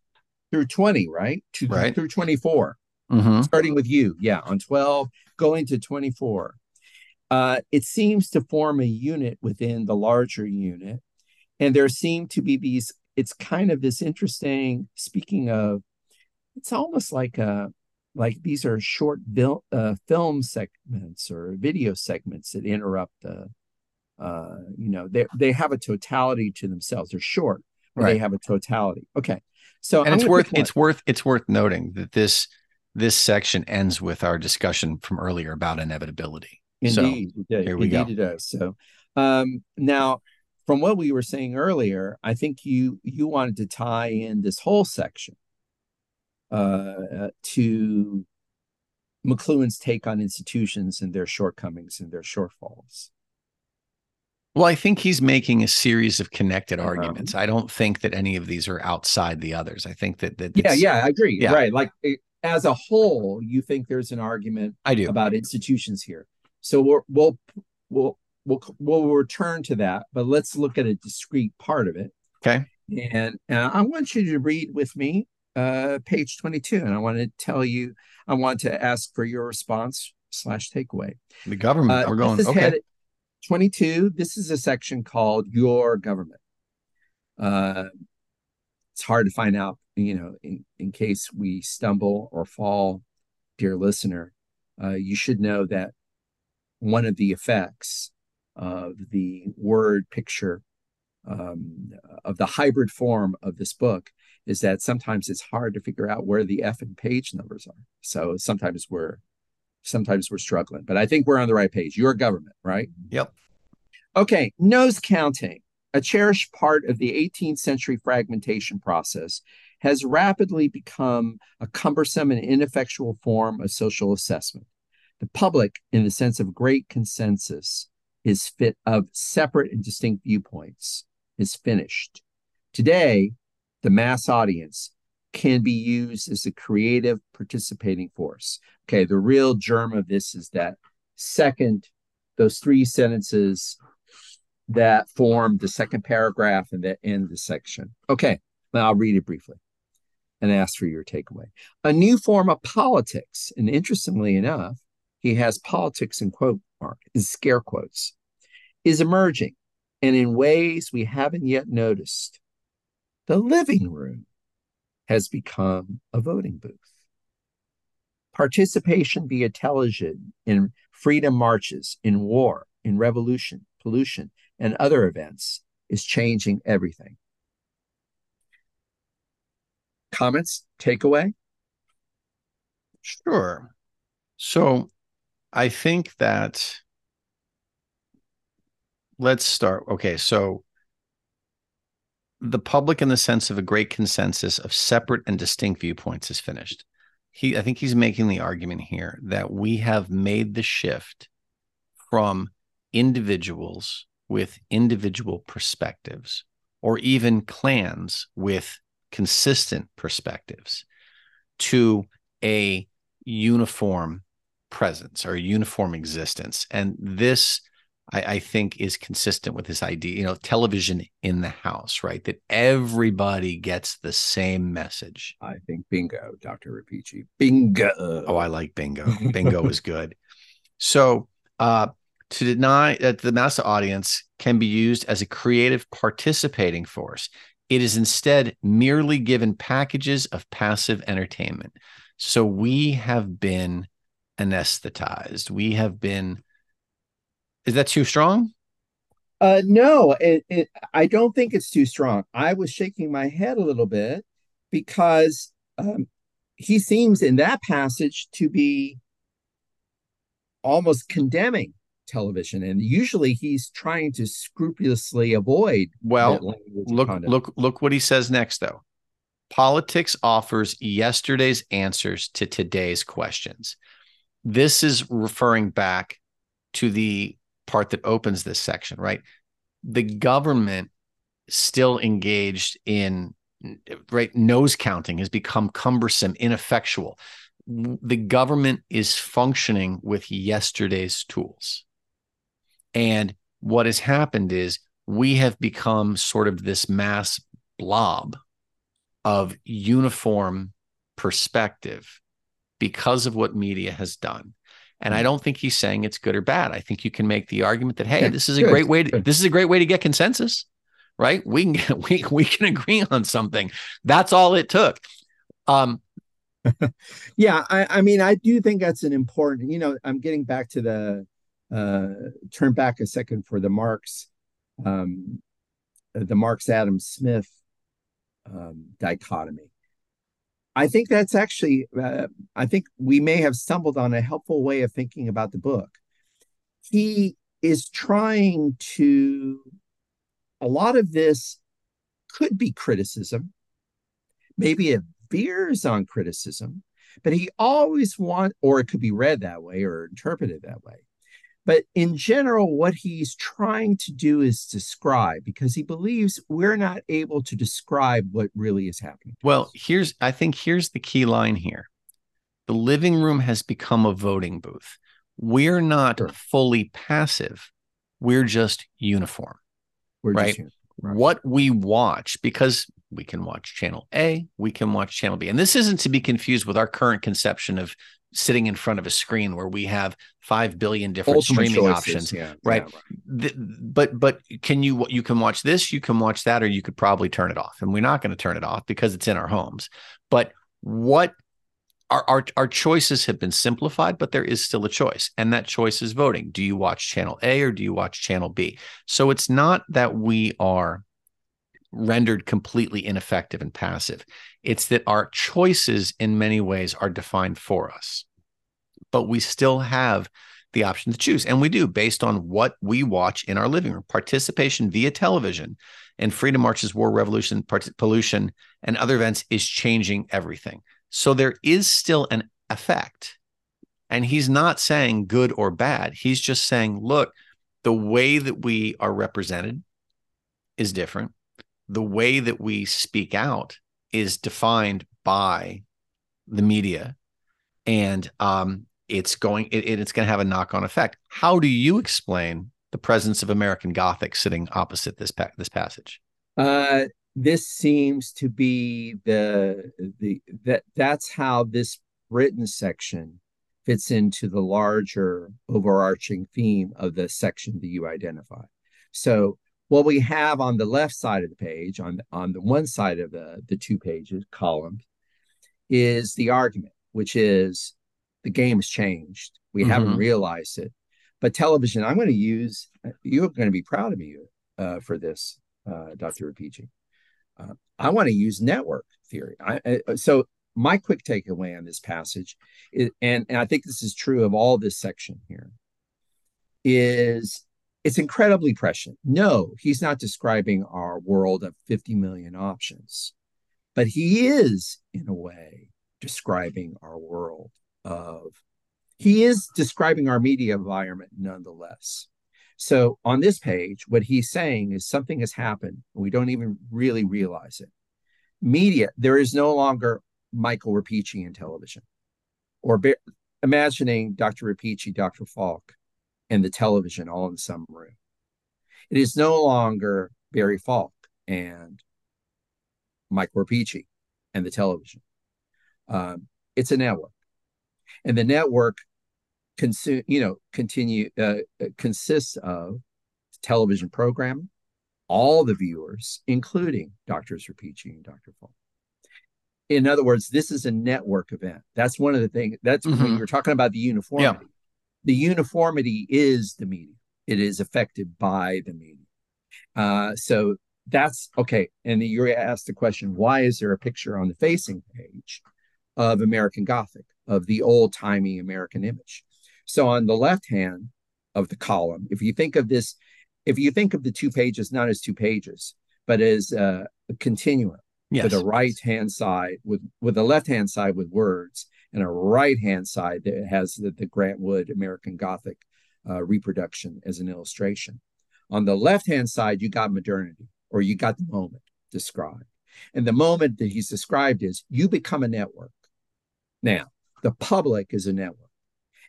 through 20, right? To, right. Through 24. Mm-hmm. Starting with you. Yeah. On 12, going to 24. Uh, it seems to form a unit within the larger unit. And there seem to be these, it's kind of this interesting, speaking of, it's almost like a, like these are short uh, film segments or video segments that interrupt the uh, you know, they they have a totality to themselves. They're short, but right. they have a totality. Okay, so and I'm it's worth it's worth it's worth noting that this this section ends with our discussion from earlier about inevitability. Indeed, so, here we Indeed go. It does. So um, now, from what we were saying earlier, I think you you wanted to tie in this whole section uh, to McLuhan's take on institutions and their shortcomings and their shortfalls. Well, I think he's making a series of connected uh-huh. arguments. I don't think that any of these are outside the others. I think that that yeah, yeah, I agree. Yeah. Right, like as a whole, you think there's an argument I do about institutions here. So we'll we'll we'll we'll we'll return to that, but let's look at a discrete part of it. Okay. And, I want you to read with me uh, page 22, and I want to tell you, I want to ask for your response slash takeaway. The government. Uh, We're going. Okay. 22, this is a section called Your Government. Uh, it's hard to find out, you know, in, in case we stumble or fall, dear listener, uh, you should know that one of the effects of the word picture um, of the hybrid form of this book is that sometimes it's hard to figure out where the F and page numbers are. So sometimes we're sometimes we're struggling, but I think we're on the right page. Your government, right? Yep. Okay, nose counting, a cherished part of the 18th century fragmentation process, has rapidly become a cumbersome and ineffectual form of social assessment. The public, in the sense of great consensus, is fit of separate and distinct viewpoints, is finished. Today, the mass audience can be used as a creative participating force. Okay, the real germ of this is that second, those three sentences that form the second paragraph and that end the section. Okay, now I'll read it briefly and ask for your takeaway. A new form of politics, and interestingly enough, he has politics in quote mark, in scare quotes, is emerging and in ways we haven't yet noticed. The living room has become a voting booth. Participation via television in freedom marches, in war, in revolution, pollution, and other events is changing everything. Comments, takeaway? Sure. So I think that let's start. Okay. So the public in the sense of a great consensus of separate and distinct viewpoints is finished. He, I think he's making the argument here that we have made the shift from individuals with individual perspectives or even clans with consistent perspectives to a uniform presence or a uniform existence. And this I, I, think is consistent with this idea, you know, television in the house, right? That everybody gets the same message. I think bingo, Dr. Repici. Bingo. Oh, I like bingo. Bingo is good. So uh to deny that the mass audience can be used as a creative participating force. It is instead merely given packages of passive entertainment. So we have been anesthetized. We have been is that too strong? Uh, no, it, it, I don't think it's too strong. I was shaking my head a little bit because um, he seems in that passage to be almost condemning television, and usually he's trying to scrupulously avoid. Well, look, look, look what he says next, though. Politics offers yesterday's answers to today's questions. This is referring back to the part that opens this section, right? The government still engaged in right nose counting has become cumbersome, ineffectual. The government is functioning with yesterday's tools. And what has happened is we have become sort of this mass blob of uniform perspective because of what media has done. And I mm. don't think he's saying it's good or bad. I think you can make the argument that hey, this is a great way to this is a great way to get consensus, right? We can get, we we can agree on something. That's all it took. Um, yeah, I, I mean, I do think that's an important. You know, I'm getting back to the uh, turn back a second for the Marx, um, the Marx Adam Smith um, dichotomy. I think that's actually, uh, I think we may have stumbled on a helpful way of thinking about the book. He is trying to, a lot of this could be criticism. Maybe it veers on criticism, but he always want, or it could be read that way or interpreted that way. But in general, what he's trying to do is describe because he believes we're not able to describe what really is happening. Well, here's, I think here's the key line here the living room has become a voting booth. We're not sure. fully passive, we're just uniform. We're right? Just right? What we watch, because we can watch channel A, we can watch channel B. And this isn't to be confused with our current conception of sitting in front of a screen where we have 5 billion different Ultimate streaming choices. options yeah, right, yeah, right. The, but but can you you can watch this you can watch that or you could probably turn it off and we're not going to turn it off because it's in our homes but what our, our our choices have been simplified but there is still a choice and that choice is voting do you watch channel A or do you watch channel B so it's not that we are rendered completely ineffective and passive. It's that our choices in many ways are defined for us, but we still have the option to choose. And we do based on what we watch in our living room. Participation via television and Freedom Marches, War Revolution, Pollution, and other events is changing everything. So there is still an effect. And he's not saying good or bad. He's just saying, look, the way that we are represented is different the way that we speak out is defined by the media. And um, it's going it, it's going to have a knock-on effect. How do you explain the presence of american gothic sitting opposite this pa- this passage? Uh, this seems to be the the that that's how this written section fits into the larger overarching theme of the section that you identify. So what we have on the left side of the page, on, on the one side of the, the two pages, columns, is the argument, which is the game has changed. We mm-hmm. haven't realized it. But television, I'm going to use, you're going to be proud of me uh, for this, uh, Dr. Repici. Uh, I want to use network theory. I, I, so my quick takeaway on this passage, is, and, and I think this is true of all this section here, is it's incredibly prescient. No, he's not describing our world of 50 million options, but he is, in a way, describing our world of, he is describing our media environment nonetheless. So on this page, what he's saying is something has happened. And we don't even really realize it. Media, there is no longer Michael Repici in television or be- imagining Dr. Repici, Dr. Falk, and the television all in some room. It is no longer Barry Falk and Mike Repici and the television. Um, it's a network, and the network consume you know continue uh, consists of television programming, all the viewers, including Doctors Repici and Dr. Falk. In other words, this is a network event. That's one of the things. That's mm-hmm. when you're talking about the uniformity. Yeah the uniformity is the media. It is affected by the media. Uh, so that's okay. And you asked the question, why is there a picture on the facing page of American Gothic, of the old timey American image? So on the left hand of the column, if you think of this, if you think of the two pages not as two pages, but as uh, a continuum, yes. to the right hand side with with the left hand side with words and a right hand side that has the, the Grant Wood American Gothic uh, reproduction as an illustration. On the left hand side, you got modernity or you got the moment described. And the moment that he's described is you become a network. Now, the public is a network.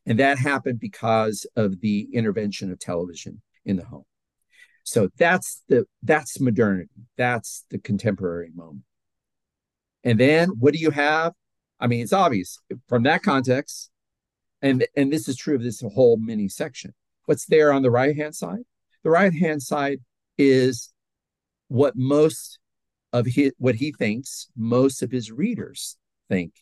And that happened because of the intervention of television in the home. So that's the that's modernity. That's the contemporary moment. And then what do you have? I mean, it's obvious from that context, and and this is true of this whole mini section. What's there on the right hand side? The right hand side is what most of his what he thinks most of his readers think.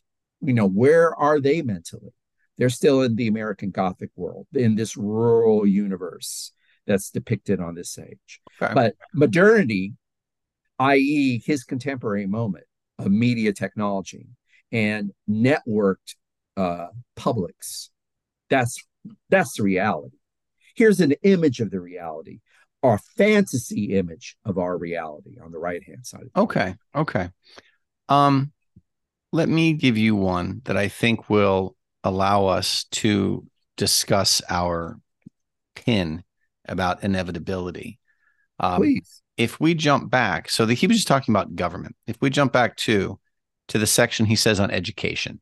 You know, where are they mentally? They're still in the American Gothic world, in this rural universe that's depicted on this page. Okay. But modernity, i.e., his contemporary moment of media technology, and networked uh, publics. That's that's the reality. Here's an image of the reality, our fantasy image of our reality on the right hand side. Okay, okay. Um, let me give you one that I think will allow us to discuss our pin about inevitability. Um, Please. If we jump back, so the, he was just talking about government. If we jump back to to the section he says on education.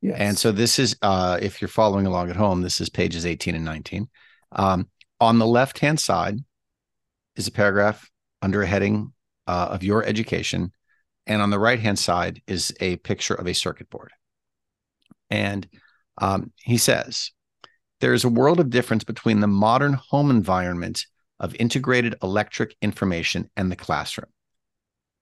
Yes. And so this is, uh, if you're following along at home, this is pages 18 and 19. Um, on the left hand side is a paragraph under a heading uh, of your education. And on the right hand side is a picture of a circuit board. And um, he says, there is a world of difference between the modern home environment of integrated electric information and the classroom.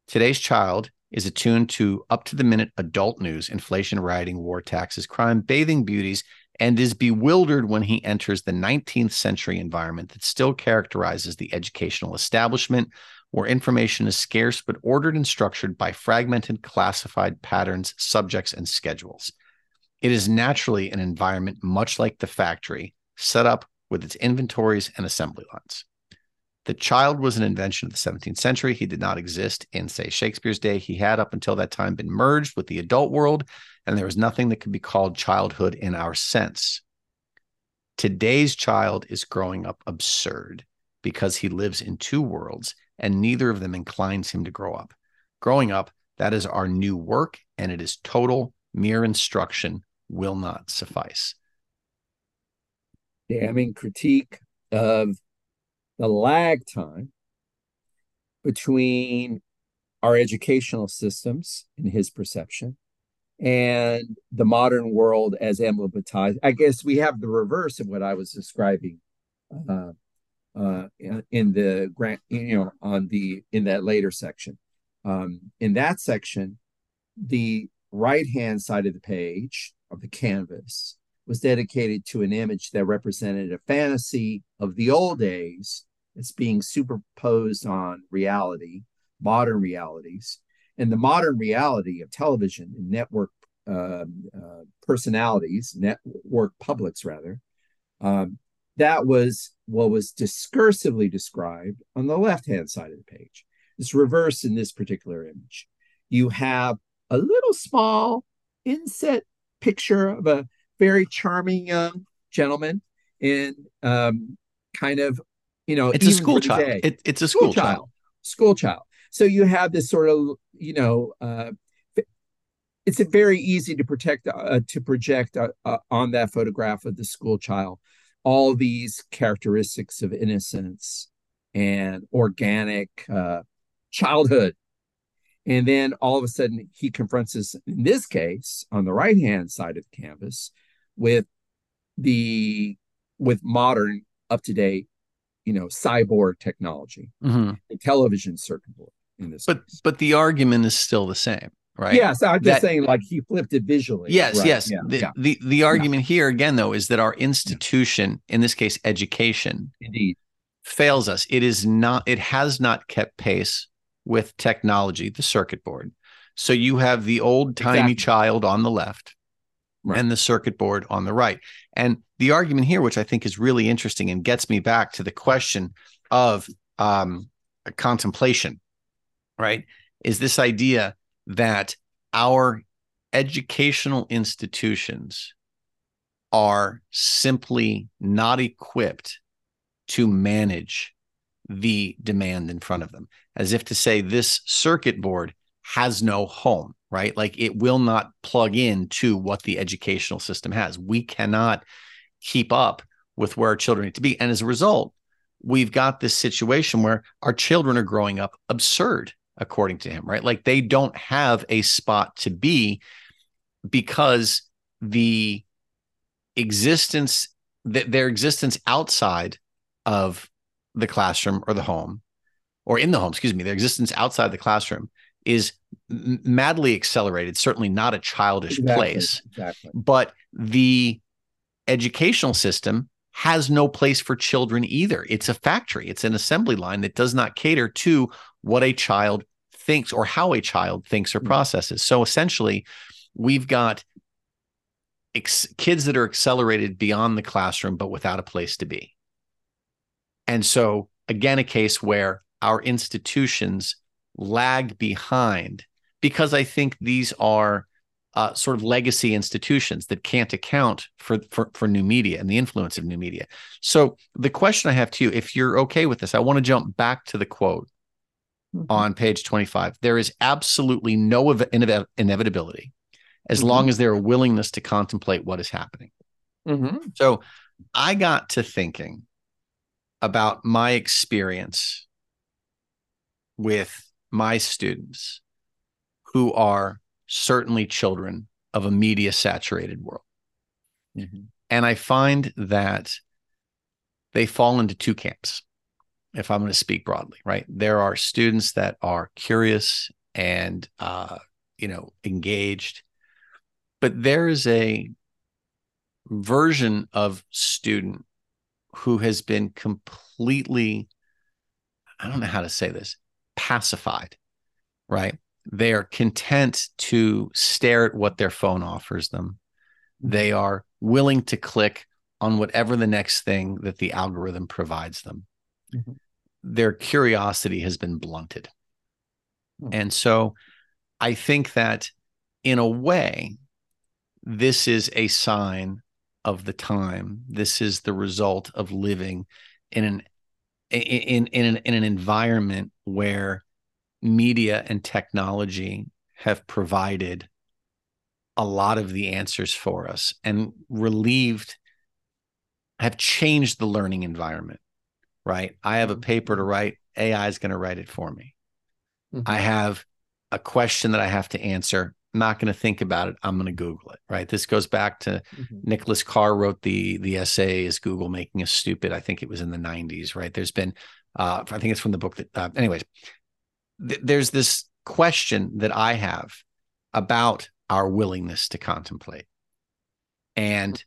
Today's child is attuned to up to the minute adult news, inflation, rioting, war, taxes, crime, bathing beauties, and is bewildered when he enters the 19th century environment that still characterizes the educational establishment, where information is scarce but ordered and structured by fragmented, classified patterns, subjects, and schedules. It is naturally an environment much like the factory, set up with its inventories and assembly lines. The child was an invention of the 17th century. He did not exist in, say, Shakespeare's day. He had, up until that time, been merged with the adult world, and there was nothing that could be called childhood in our sense. Today's child is growing up absurd because he lives in two worlds, and neither of them inclines him to grow up. Growing up, that is our new work, and it is total, mere instruction will not suffice. Damning critique of the lag time between our educational systems in his perception and the modern world as emblematized. I guess we have the reverse of what I was describing uh, uh, in the grant, you know, on the in that later section. Um, in that section, the right hand side of the page of the canvas was dedicated to an image that represented a fantasy of the old days it's being superposed on reality, modern realities. And the modern reality of television and network uh, uh, personalities, network publics rather, um, that was what was discursively described on the left hand side of the page. It's reversed in this particular image. You have a little small inset picture of a very charming young gentleman in um, kind of, you know, it's a school child. It, it's a school, school child. child. School child. So you have this sort of, you know, uh, it's very easy to protect uh, to project uh, uh, on that photograph of the school child all these characteristics of innocence and organic uh, childhood and then all of a sudden he confronts us in this case on the right hand side of the canvas with the with modern up to date you know cyborg technology mm-hmm. and television circuit board in this but case. but the argument is still the same right yes i'm just saying like he flipped it visually yes right? yes yeah, the, yeah. the the argument yeah. here again though is that our institution in this case education indeed fails us it is not it has not kept pace with technology the circuit board so you have the old timey exactly. child on the left right. and the circuit board on the right and the argument here which i think is really interesting and gets me back to the question of um, contemplation right is this idea that our educational institutions are simply not equipped to manage the demand in front of them, as if to say this circuit board has no home, right? Like it will not plug in to what the educational system has. We cannot keep up with where our children need to be. And as a result, we've got this situation where our children are growing up absurd according to him, right? Like they don't have a spot to be because the existence th- their existence outside of the classroom or the home or in the home excuse me their existence outside the classroom is madly accelerated certainly not a childish exactly, place exactly. but the educational system has no place for children either it's a factory it's an assembly line that does not cater to what a child thinks or how a child thinks or mm. processes. So essentially, we've got ex- kids that are accelerated beyond the classroom, but without a place to be. And so, again, a case where our institutions lag behind because I think these are uh, sort of legacy institutions that can't account for, for for new media and the influence of new media. So the question I have to you, if you're okay with this, I want to jump back to the quote mm-hmm. on page 25. There is absolutely no ev- inev- inevitability as mm-hmm. long as there are willingness to contemplate what is happening. Mm-hmm. So I got to thinking about my experience with my students who are certainly children of a media saturated world. Mm-hmm. And I find that they fall into two camps if I'm going to speak broadly, right? There are students that are curious and uh, you know engaged, but there is a version of student who has been completely I don't know how to say this pacified, right? They are content to stare at what their phone offers them. They mm-hmm. are willing to click on whatever the next thing that the algorithm provides them. Mm-hmm their curiosity has been blunted. Hmm. And so I think that in a way, this is a sign of the time. This is the result of living in an in in an, in an environment where media and technology have provided a lot of the answers for us and relieved have changed the learning environment right? I have a paper to write. AI is going to write it for me. Mm-hmm. I have a question that I have to answer. I'm not going to think about it. I'm going to Google it. Right. This goes back to mm-hmm. Nicholas Carr wrote the the essay "Is Google Making Us Stupid?" I think it was in the 90s. Right. There's been, uh, I think it's from the book that. Uh, anyways, th- there's this question that I have about our willingness to contemplate, and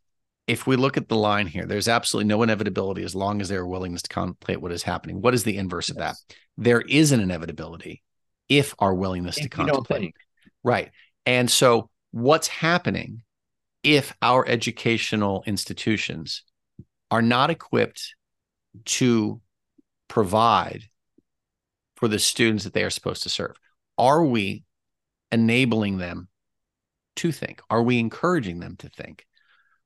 if we look at the line here, there's absolutely no inevitability as long as there are willingness to contemplate what is happening. What is the inverse yes. of that? There is an inevitability if our willingness if to contemplate. Right. And so what's happening if our educational institutions are not equipped to provide for the students that they are supposed to serve? Are we enabling them to think? Are we encouraging them to think?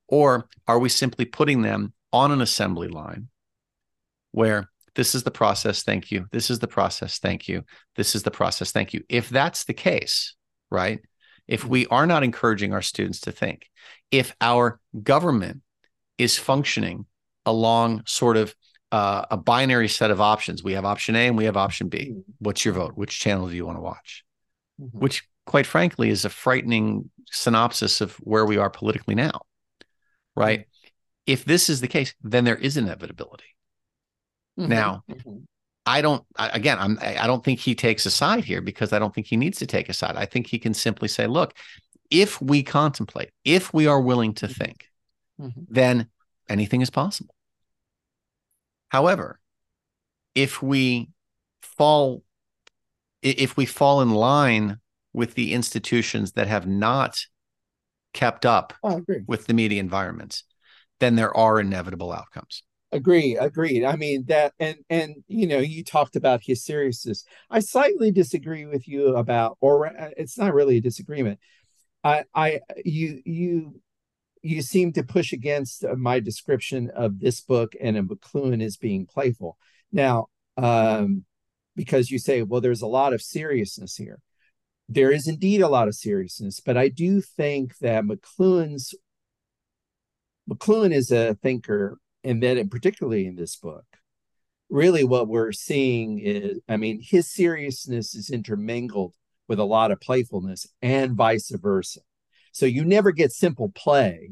Or are we simply putting them on an assembly line where this is the process, thank you. This is the process, thank you. This is the process, thank you. If that's the case, right? If we are not encouraging our students to think, if our government is functioning along sort of uh, a binary set of options, we have option A and we have option B. Mm-hmm. What's your vote? Which channel do you want to watch? Mm-hmm. Which, quite frankly, is a frightening synopsis of where we are politically now, right? Mm-hmm. If this is the case, then there is inevitability. Mm-hmm. Now, mm-hmm. I don't. Again, I'm. I don't think he takes a side here because I don't think he needs to take a side. I think he can simply say, "Look, if we contemplate, if we are willing to mm-hmm. think, mm-hmm. then anything is possible." However, if we fall, if we fall in line with the institutions that have not kept up oh, with the media environments, then there are inevitable outcomes. Agree, agreed. I mean that, and and you know, you talked about his seriousness. I slightly disagree with you about, or uh, it's not really a disagreement. I, I, you, you, you seem to push against my description of this book and a McLuhan as being playful. Now, um, because you say, well, there's a lot of seriousness here. There is indeed a lot of seriousness, but I do think that McLuhan's McLuhan is a thinker and then particularly in this book really what we're seeing is i mean his seriousness is intermingled with a lot of playfulness and vice versa so you never get simple play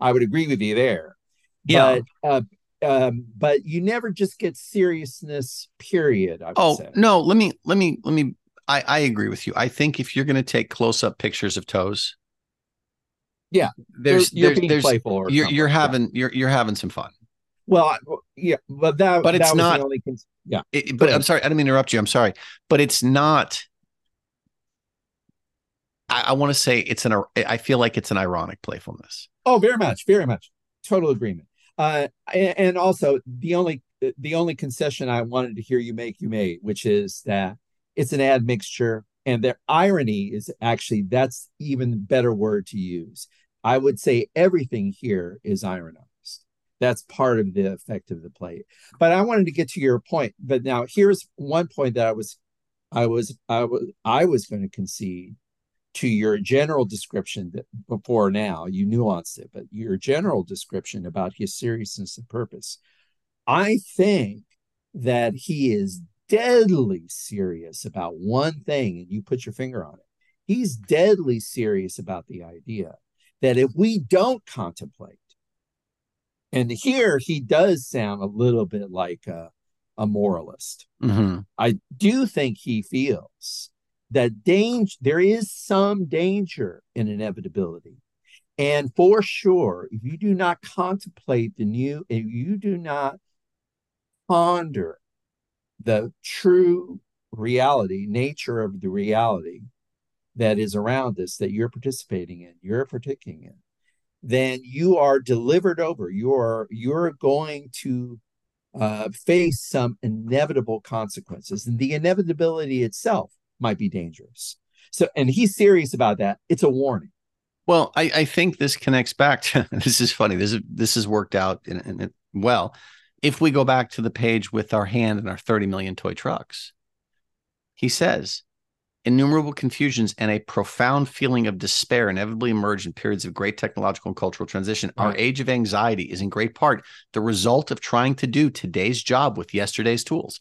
i would agree with you there yeah but uh, um, but you never just get seriousness period oh say. no let me let me let me I, I agree with you i think if you're going to take close-up pictures of toes yeah there's you're, you're there's, playful you're, you're having you're you're having some fun well, yeah, but that but it's that not only cons- yeah. It, but I'm sorry, I didn't mean to interrupt you. I'm sorry, but it's not. I, I want to say it's an. I feel like it's an ironic playfulness. Oh, very much, very much. Total agreement. Uh, and, also the only the only concession I wanted to hear you make, you made, which is that it's an admixture, and their irony is actually that's even better word to use. I would say everything here is ironized. that's part of the effect of the play but i wanted to get to your point but now here's one point that i was i was i was i was going to concede to your general description that before now you nuanced it but your general description about his seriousness and purpose i think that he is deadly serious about one thing and you put your finger on it he's deadly serious about the idea that if we don't contemplate and here he does sound a little bit like a, a moralist. Mm-hmm. I do think he feels that danger there is some danger in inevitability. And for sure, if you do not contemplate the new, if you do not ponder the true reality, nature of the reality that is around us that you're participating in, you're partaking in, then you are delivered over. You're you're going to uh, face some inevitable consequences, and the inevitability itself might be dangerous. So, and he's serious about that. It's a warning. Well, I, I think this connects back to this is funny. This is this is worked out in, in, in well. If we go back to the page with our hand and our 30 million toy trucks, he says Innumerable confusions and a profound feeling of despair inevitably emerge in periods of great technological and cultural transition. Right. Our age of anxiety is in great part the result of trying to do today's job with yesterday's tools.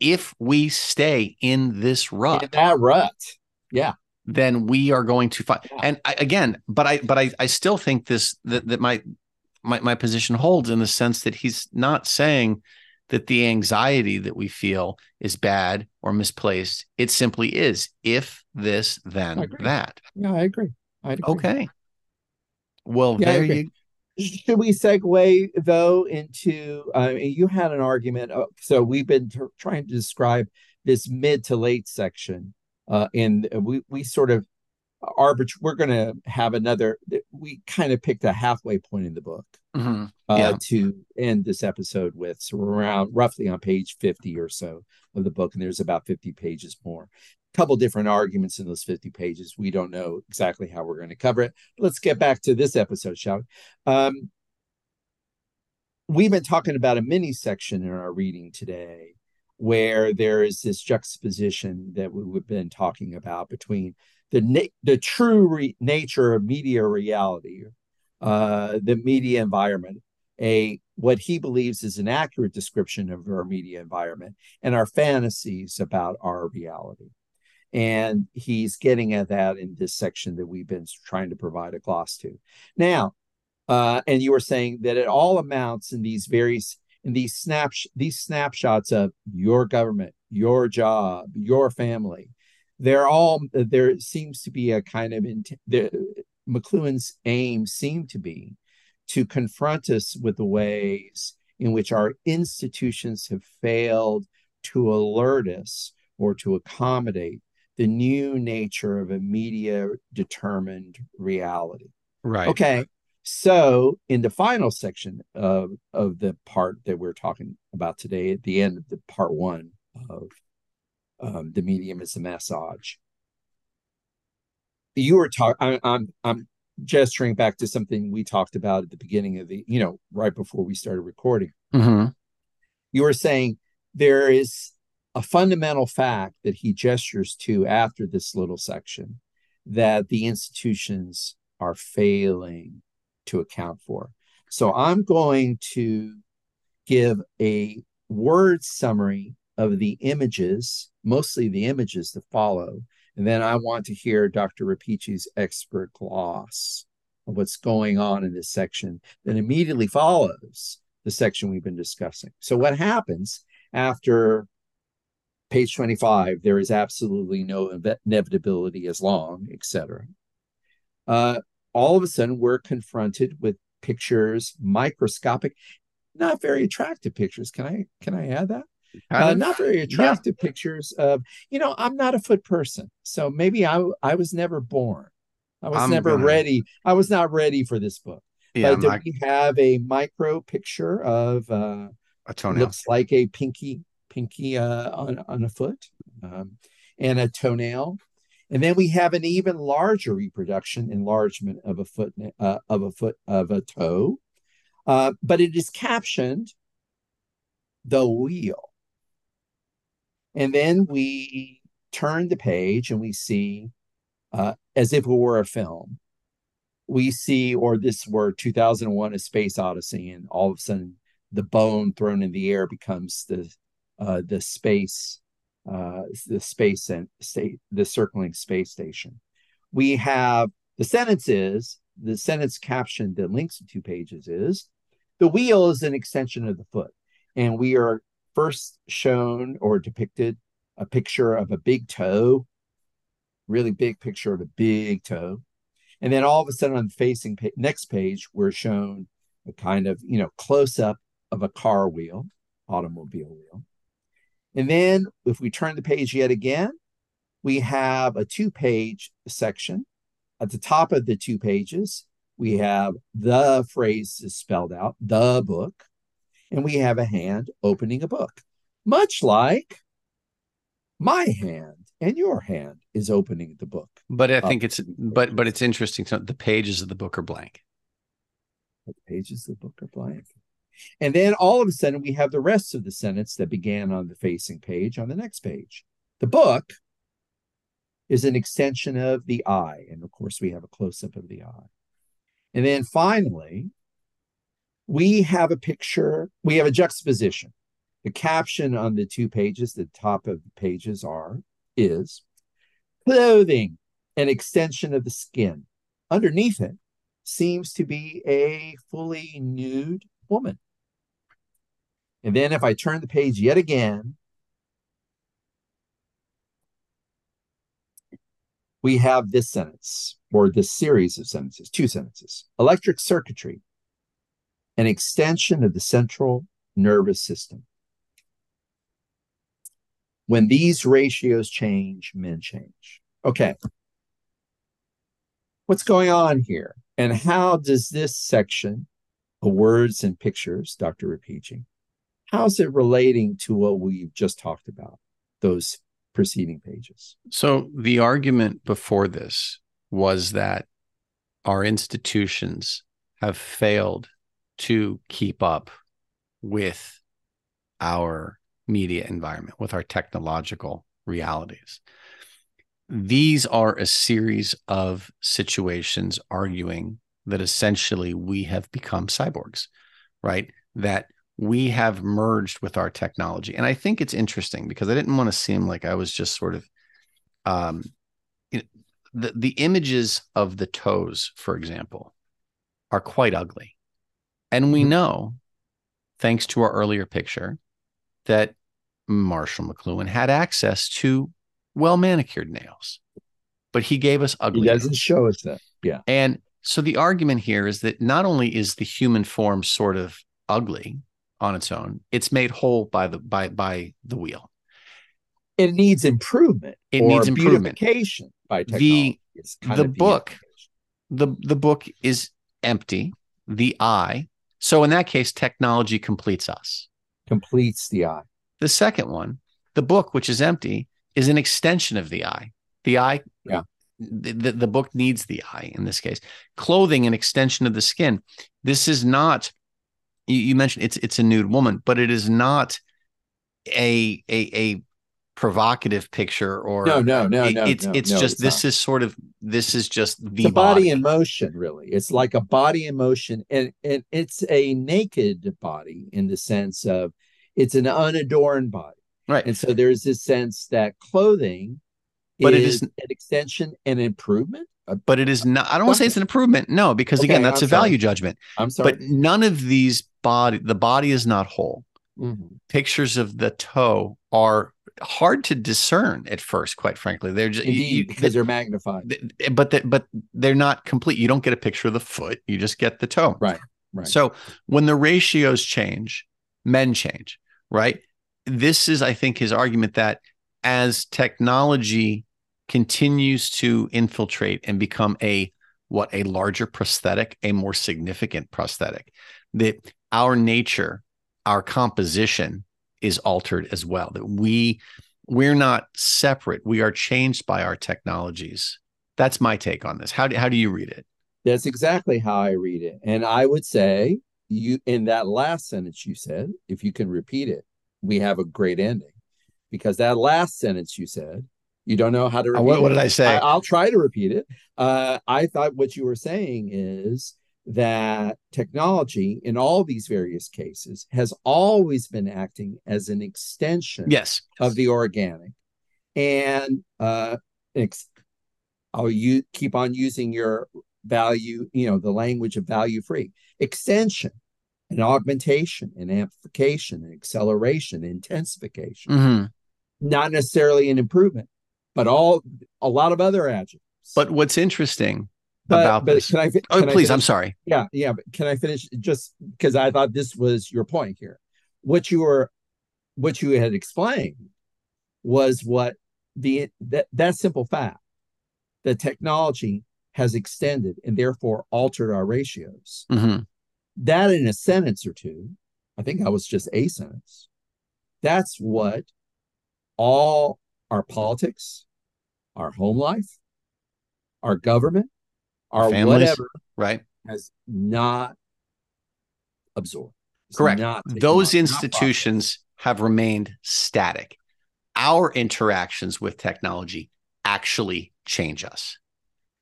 If we stay in this rut, in that rut, yeah, then we are going to find. Yeah. And I, again, but I, but I, I still think this that that my, my my position holds in the sense that he's not saying that the anxiety that we feel is bad or misplaced. It simply is. If this, then that. Yeah, I agree. I agree. Okay. Well, yeah, there you. Should we segue though into? Uh, you had an argument. Uh, so we've been t- trying to describe this mid to late section, uh, and we we sort of arbitrary. We're going to have another. We kind of picked a halfway point in the book Mhm. uh, Yeah. to end this episode with. So we're around roughly on page 50 or so of the book, and there's about 50 pages more. Couple different arguments in those 50 pages. We don't know exactly how we're going to cover it. Let's get back to this episode, shall we? Um, we've been talking about a mini section in our reading today where there is this juxtaposition that we've been talking about between the na- the true re- nature of media reality, uh, the media environment, a what he believes is an accurate description of our media environment, and our fantasies about our reality. And he's getting at that in this section that we've been trying to provide a gloss to. Now, uh, and you were saying that it all amounts in these various in these snaps these snapshots of your government, your job, your family. They're all there seems to be a kind of int- the, McLuhan's aim seemed to be to confront us with the ways in which our institutions have failed to alert us or to accommodate the new nature of a media determined reality. Right. Okay. So, in the final section of, of the part that we're talking about today, at the end of the part one of um, the medium is the massage, you were talking. I'm I'm gesturing back to something we talked about at the beginning of the, you know, right before we started recording. hmm You were saying there is a fundamental fact that he gestures to after this little section that the institutions are failing to account for. So I'm going to give a word summary of the images, mostly the images that follow. And then I want to hear Dr. Rapici's expert gloss of what's going on in this section that immediately follows the section we've been discussing. So, what happens after page 25? There is absolutely no inevitability as long, etc. Uh, all of a sudden, we're confronted with pictures, microscopic, not very attractive pictures. Can I can I add that? Uh, not very attractive yeah. pictures of you know i'm not a foot person so maybe i i was never born i was I'm never gonna... ready i was not ready for this book yeah, but my... we have a micro picture of uh a toenail looks like a pinky pinky uh on, on a foot um, and a toenail. And then we have an even larger reproduction enlargement of a foot uh, of a foot of a toe. Uh, but it is captioned the wheel. And then we turn the page and we see, uh, as if it were a film, we see, or this were 2001 A Space Odyssey, and all of a sudden the bone thrown in the air becomes the uh, the space, uh, the space and state, the circling space station. We have the sentence is the sentence caption that links to two pages is the wheel is an extension of the foot, and we are first shown or depicted a picture of a big toe, really big picture of a big toe. And then all of a sudden on the facing pa- next page, we're shown a kind of, you know, close up of a car wheel, automobile wheel. And then if we turn the page yet again, we have a two page section. At the top of the two pages, we have the phrase is spelled out, the book and we have a hand opening a book, much like my hand and your hand is opening the book. But I think it's but but it's interesting. So the pages of the book are blank. The pages of the book are blank. And then all of a sudden we have the rest of the sentence that began on the facing page on the next page. The book is an extension of the eye. And of course, we have a close up of the eye. And then finally, we have a picture, we have a juxtaposition. The caption on the two pages, the top of the pages are, is clothing, an extension of the skin. Underneath it seems to be a fully nude woman. And then if I turn the page yet again, we have this sentence or this series of sentences, two sentences. Electric circuitry an extension of the central nervous system. When these ratios change, men change. Okay. what's going on here? And how does this section words and pictures, Dr. Repeating, how's it relating to what we've just talked about, those preceding pages? So the argument before this was that our institutions have failed to keep up with our media environment, with our technological realities. These are a series of situations arguing that essentially we have become cyborgs, right? That we have merged with our technology. And I think it's interesting because I didn't want to seem like I was just sort of um, the, the images of the toes, for example, are quite ugly. And we mm-hmm. know, thanks to our earlier picture, that Marshall McLuhan had access to well manicured nails, but he gave us ugly. He doesn't nails. show us that. Yeah. And so the argument here is that not only is the human form sort of ugly on its own, it's made whole by the by by the wheel. It needs improvement. It needs improvement. Beautification by technology. The, the book, the the book is empty. The eye. So in that case, technology completes us. Completes the eye. The second one, the book, which is empty, is an extension of the eye. The eye, yeah. The, the, the book needs the eye in this case. Clothing, an extension of the skin. This is not. You, you mentioned it's it's a nude woman, but it is not a a a provocative picture or no no no it, no it's no, it's no, just it's this not. is sort of this is just the body, body in motion really it's like a body in motion and, and it's a naked body in the sense of it's an unadorned body right and so there's this sense that clothing but is it is an extension and improvement? But it is not i don't want to say it's an improvement no because Okay, again that's I'm a value judgment. I'm sorry. But none of these body the body is not whole. Mhm. pictures of the toe are hard to discern at first quite frankly. They're just because they're magnified. but the, but they're not complete. You don't get a picture of the foot you just get the toe. Right right. So when the ratios change men change right? This is i think his argument that as technology continues to infiltrate and become a what a larger prosthetic a more significant prosthetic that our nature our composition is altered as well that we we're not separate we are changed by our technologies that's my take on this how do, how do you read it That's exactly how I read it. And I would say you in that last sentence you said, if you can repeat it, we have a great ending. Because that last sentence you said, you don't know how to repeat what, what did i say? I, will try to repeat it. Uh, I thought what you were saying is that technology in all these various cases has always been acting as an extension yes. of the organic. And uh ex- i'll you keep on using your value you know the language of value free. Extension and augmentation and amplification and acceleration intensification. Mhm. not necessarily an improvement but all a lot of other adjectives. But what's interesting but, about but this can i oh can I please i'm sorry. Yeah yeah but can i finish just because i thought this was your point here. What you were what you had explained was what the that, that simple fact that technology has extended and therefore altered our ratios. Mhm. that in a sentence or two i think that was just a sentence that's what all our politics our home life our government our Families. whatever right has not absorbed. It's correct those on, institutions have remained static our interactions with technology actually change us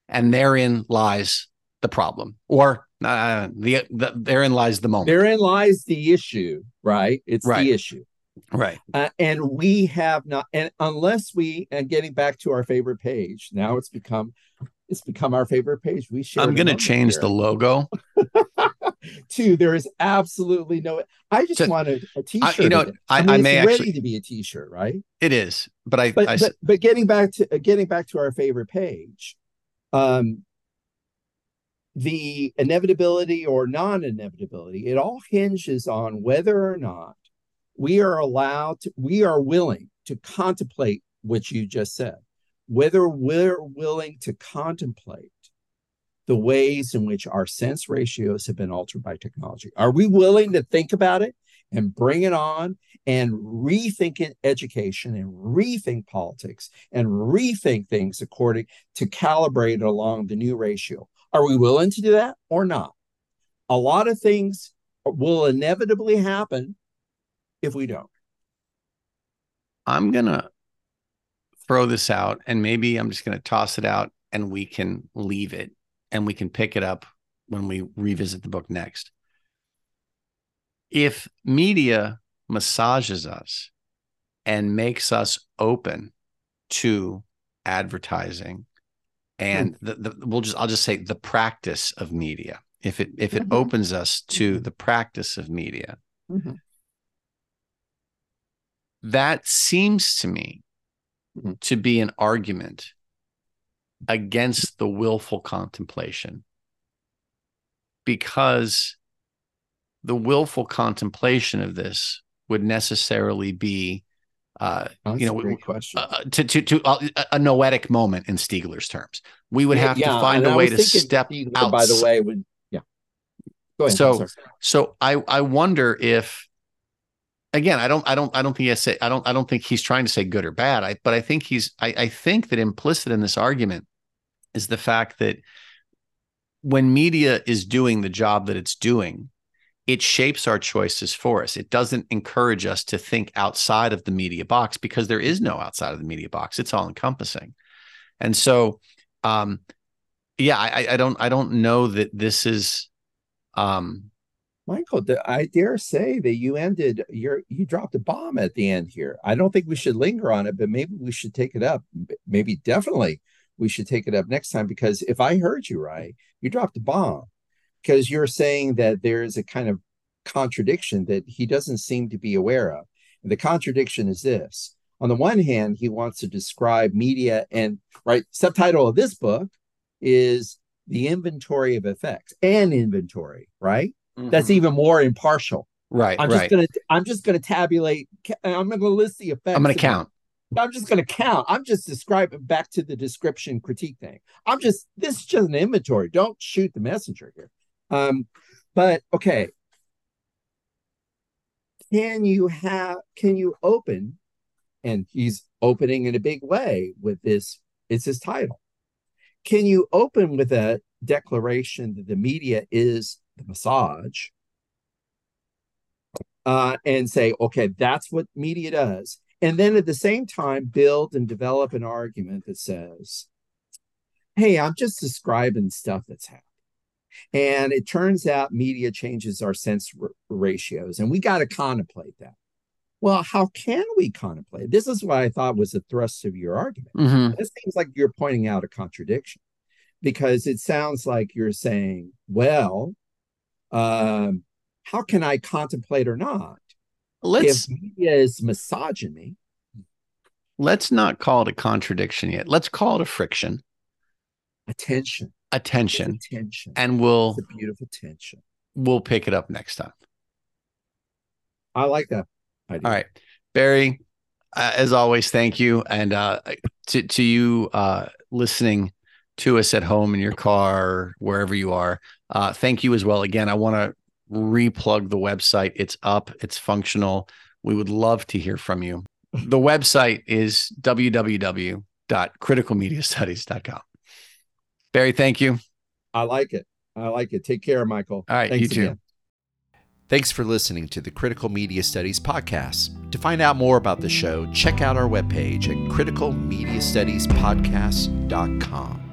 and therein lies the problem or uh, the, the therein lies the moment. Therein lies the issue, right? It's Right. the issue. Right Uh, and we have not, and unless we, and getting back to our favorite page, now it's become, it's become our favorite page. We share. i'm going to change the logo two. There is absolutely no. I just So, want a, t-shirt. you know, it. I- mean, I it's may ready actually- to be a t-shirt, right? it is but i, but I but, but getting back to uh, getting back to our favorite page um the inevitability or non-inevitability it all hinges on whether or not we are allowed to we are willing to contemplate what you just said whether we're willing to contemplate the ways in which our sense ratios have been altered by technology? Are we willing to think about it and bring it on and rethink education and rethink politics and rethink things according to calibrate along the new ratio? Are we willing to do that or not? A lot of things will inevitably happen if we don't. I'm going to throw this out and maybe I'm just going to toss it out and we can leave it and we can pick it up when we revisit the book next. If media massages us and makes us open to advertising and mm. the, the, we'll just I'll just say the practice of media. If it if it mm-hmm. opens us to mm-hmm. the practice of media, mm-hmm. That seems to me mm-hmm. to be an argument against the willful contemplation because the willful contemplation of this would necessarily be uh, you know, question. Uh, to to to uh, a noetic moment in Stiegler's terms. We would have yeah, to find a way to step out. By the way, would yeah. Go ahead. So so I I wonder if again I don't I don't I don't think he say I don't I don't think he's trying to say good or bad. I but I think he's I I think that implicit in this argument is the fact that when media is doing the job that it's doing it shapes our choices for us. It doesn't encourage us to think outside of the media box because there is no outside of the media box. It's all encompassing. And so, um, yeah, I, I don't, I don't know that this is, um, Michael, I dare say that you ended your, you dropped a bomb at the end here. I don't think we should linger on it, but maybe we should take it up. Maybe definitely we should take it up next time because if I heard you right, you dropped a bomb because you're saying that there is a kind of contradiction that he doesn't seem to be aware of. And the contradiction is this on the one hand, he wants to describe media, and right, subtitle of this book is the inventory of effects and inventory, right? Mm-hmm. That's even more impartial. Right. I'm right. just gonna I'm just gonna tabulate. I'm gonna list the effects. I'm gonna count. I'm just to count. I'm just describing back to the description critique thing. I'm just this is just an inventory. Don't shoot the messenger here. Um, but okay, can you have can you open? And he's opening in a big way with this. It's his title. Can you open with a declaration that the media is the massage? Uh, and say, okay, that's what media does. And then at the same time, build and develop an argument that says, hey, I'm just describing stuff that's happening. And it turns out media changes our sense r- ratios, and we got to contemplate that. Well, how can we contemplate? This is what I thought was the thrust of your argument. Mm-hmm. It seems like you're pointing out a contradiction because it sounds like you're saying, well, um, how can I contemplate or not? Let's, if media is misogyny. Let's not call it a contradiction yet. Let's call it a friction. Attention. Attention. Attention. And we'll it's a beautiful tension. We'll pick it up next time. I like that. Idea. All right. Barry, uh, as always, thank you. And uh, to, to you uh, listening to us at home in your car, wherever you are, uh, thank you as well. Again, I want to replug the website. It's up, it's functional. We would love to hear from you. The website is www.criticalmediastudies.com. Barry, thank you. I like it. I like it. Take care, Michael. All right, Thanks you too. Again. Thanks for listening to the Critical Media Studies podcast. To find out more about the show, check out our webpage at criticalmediastudiespodcast.com.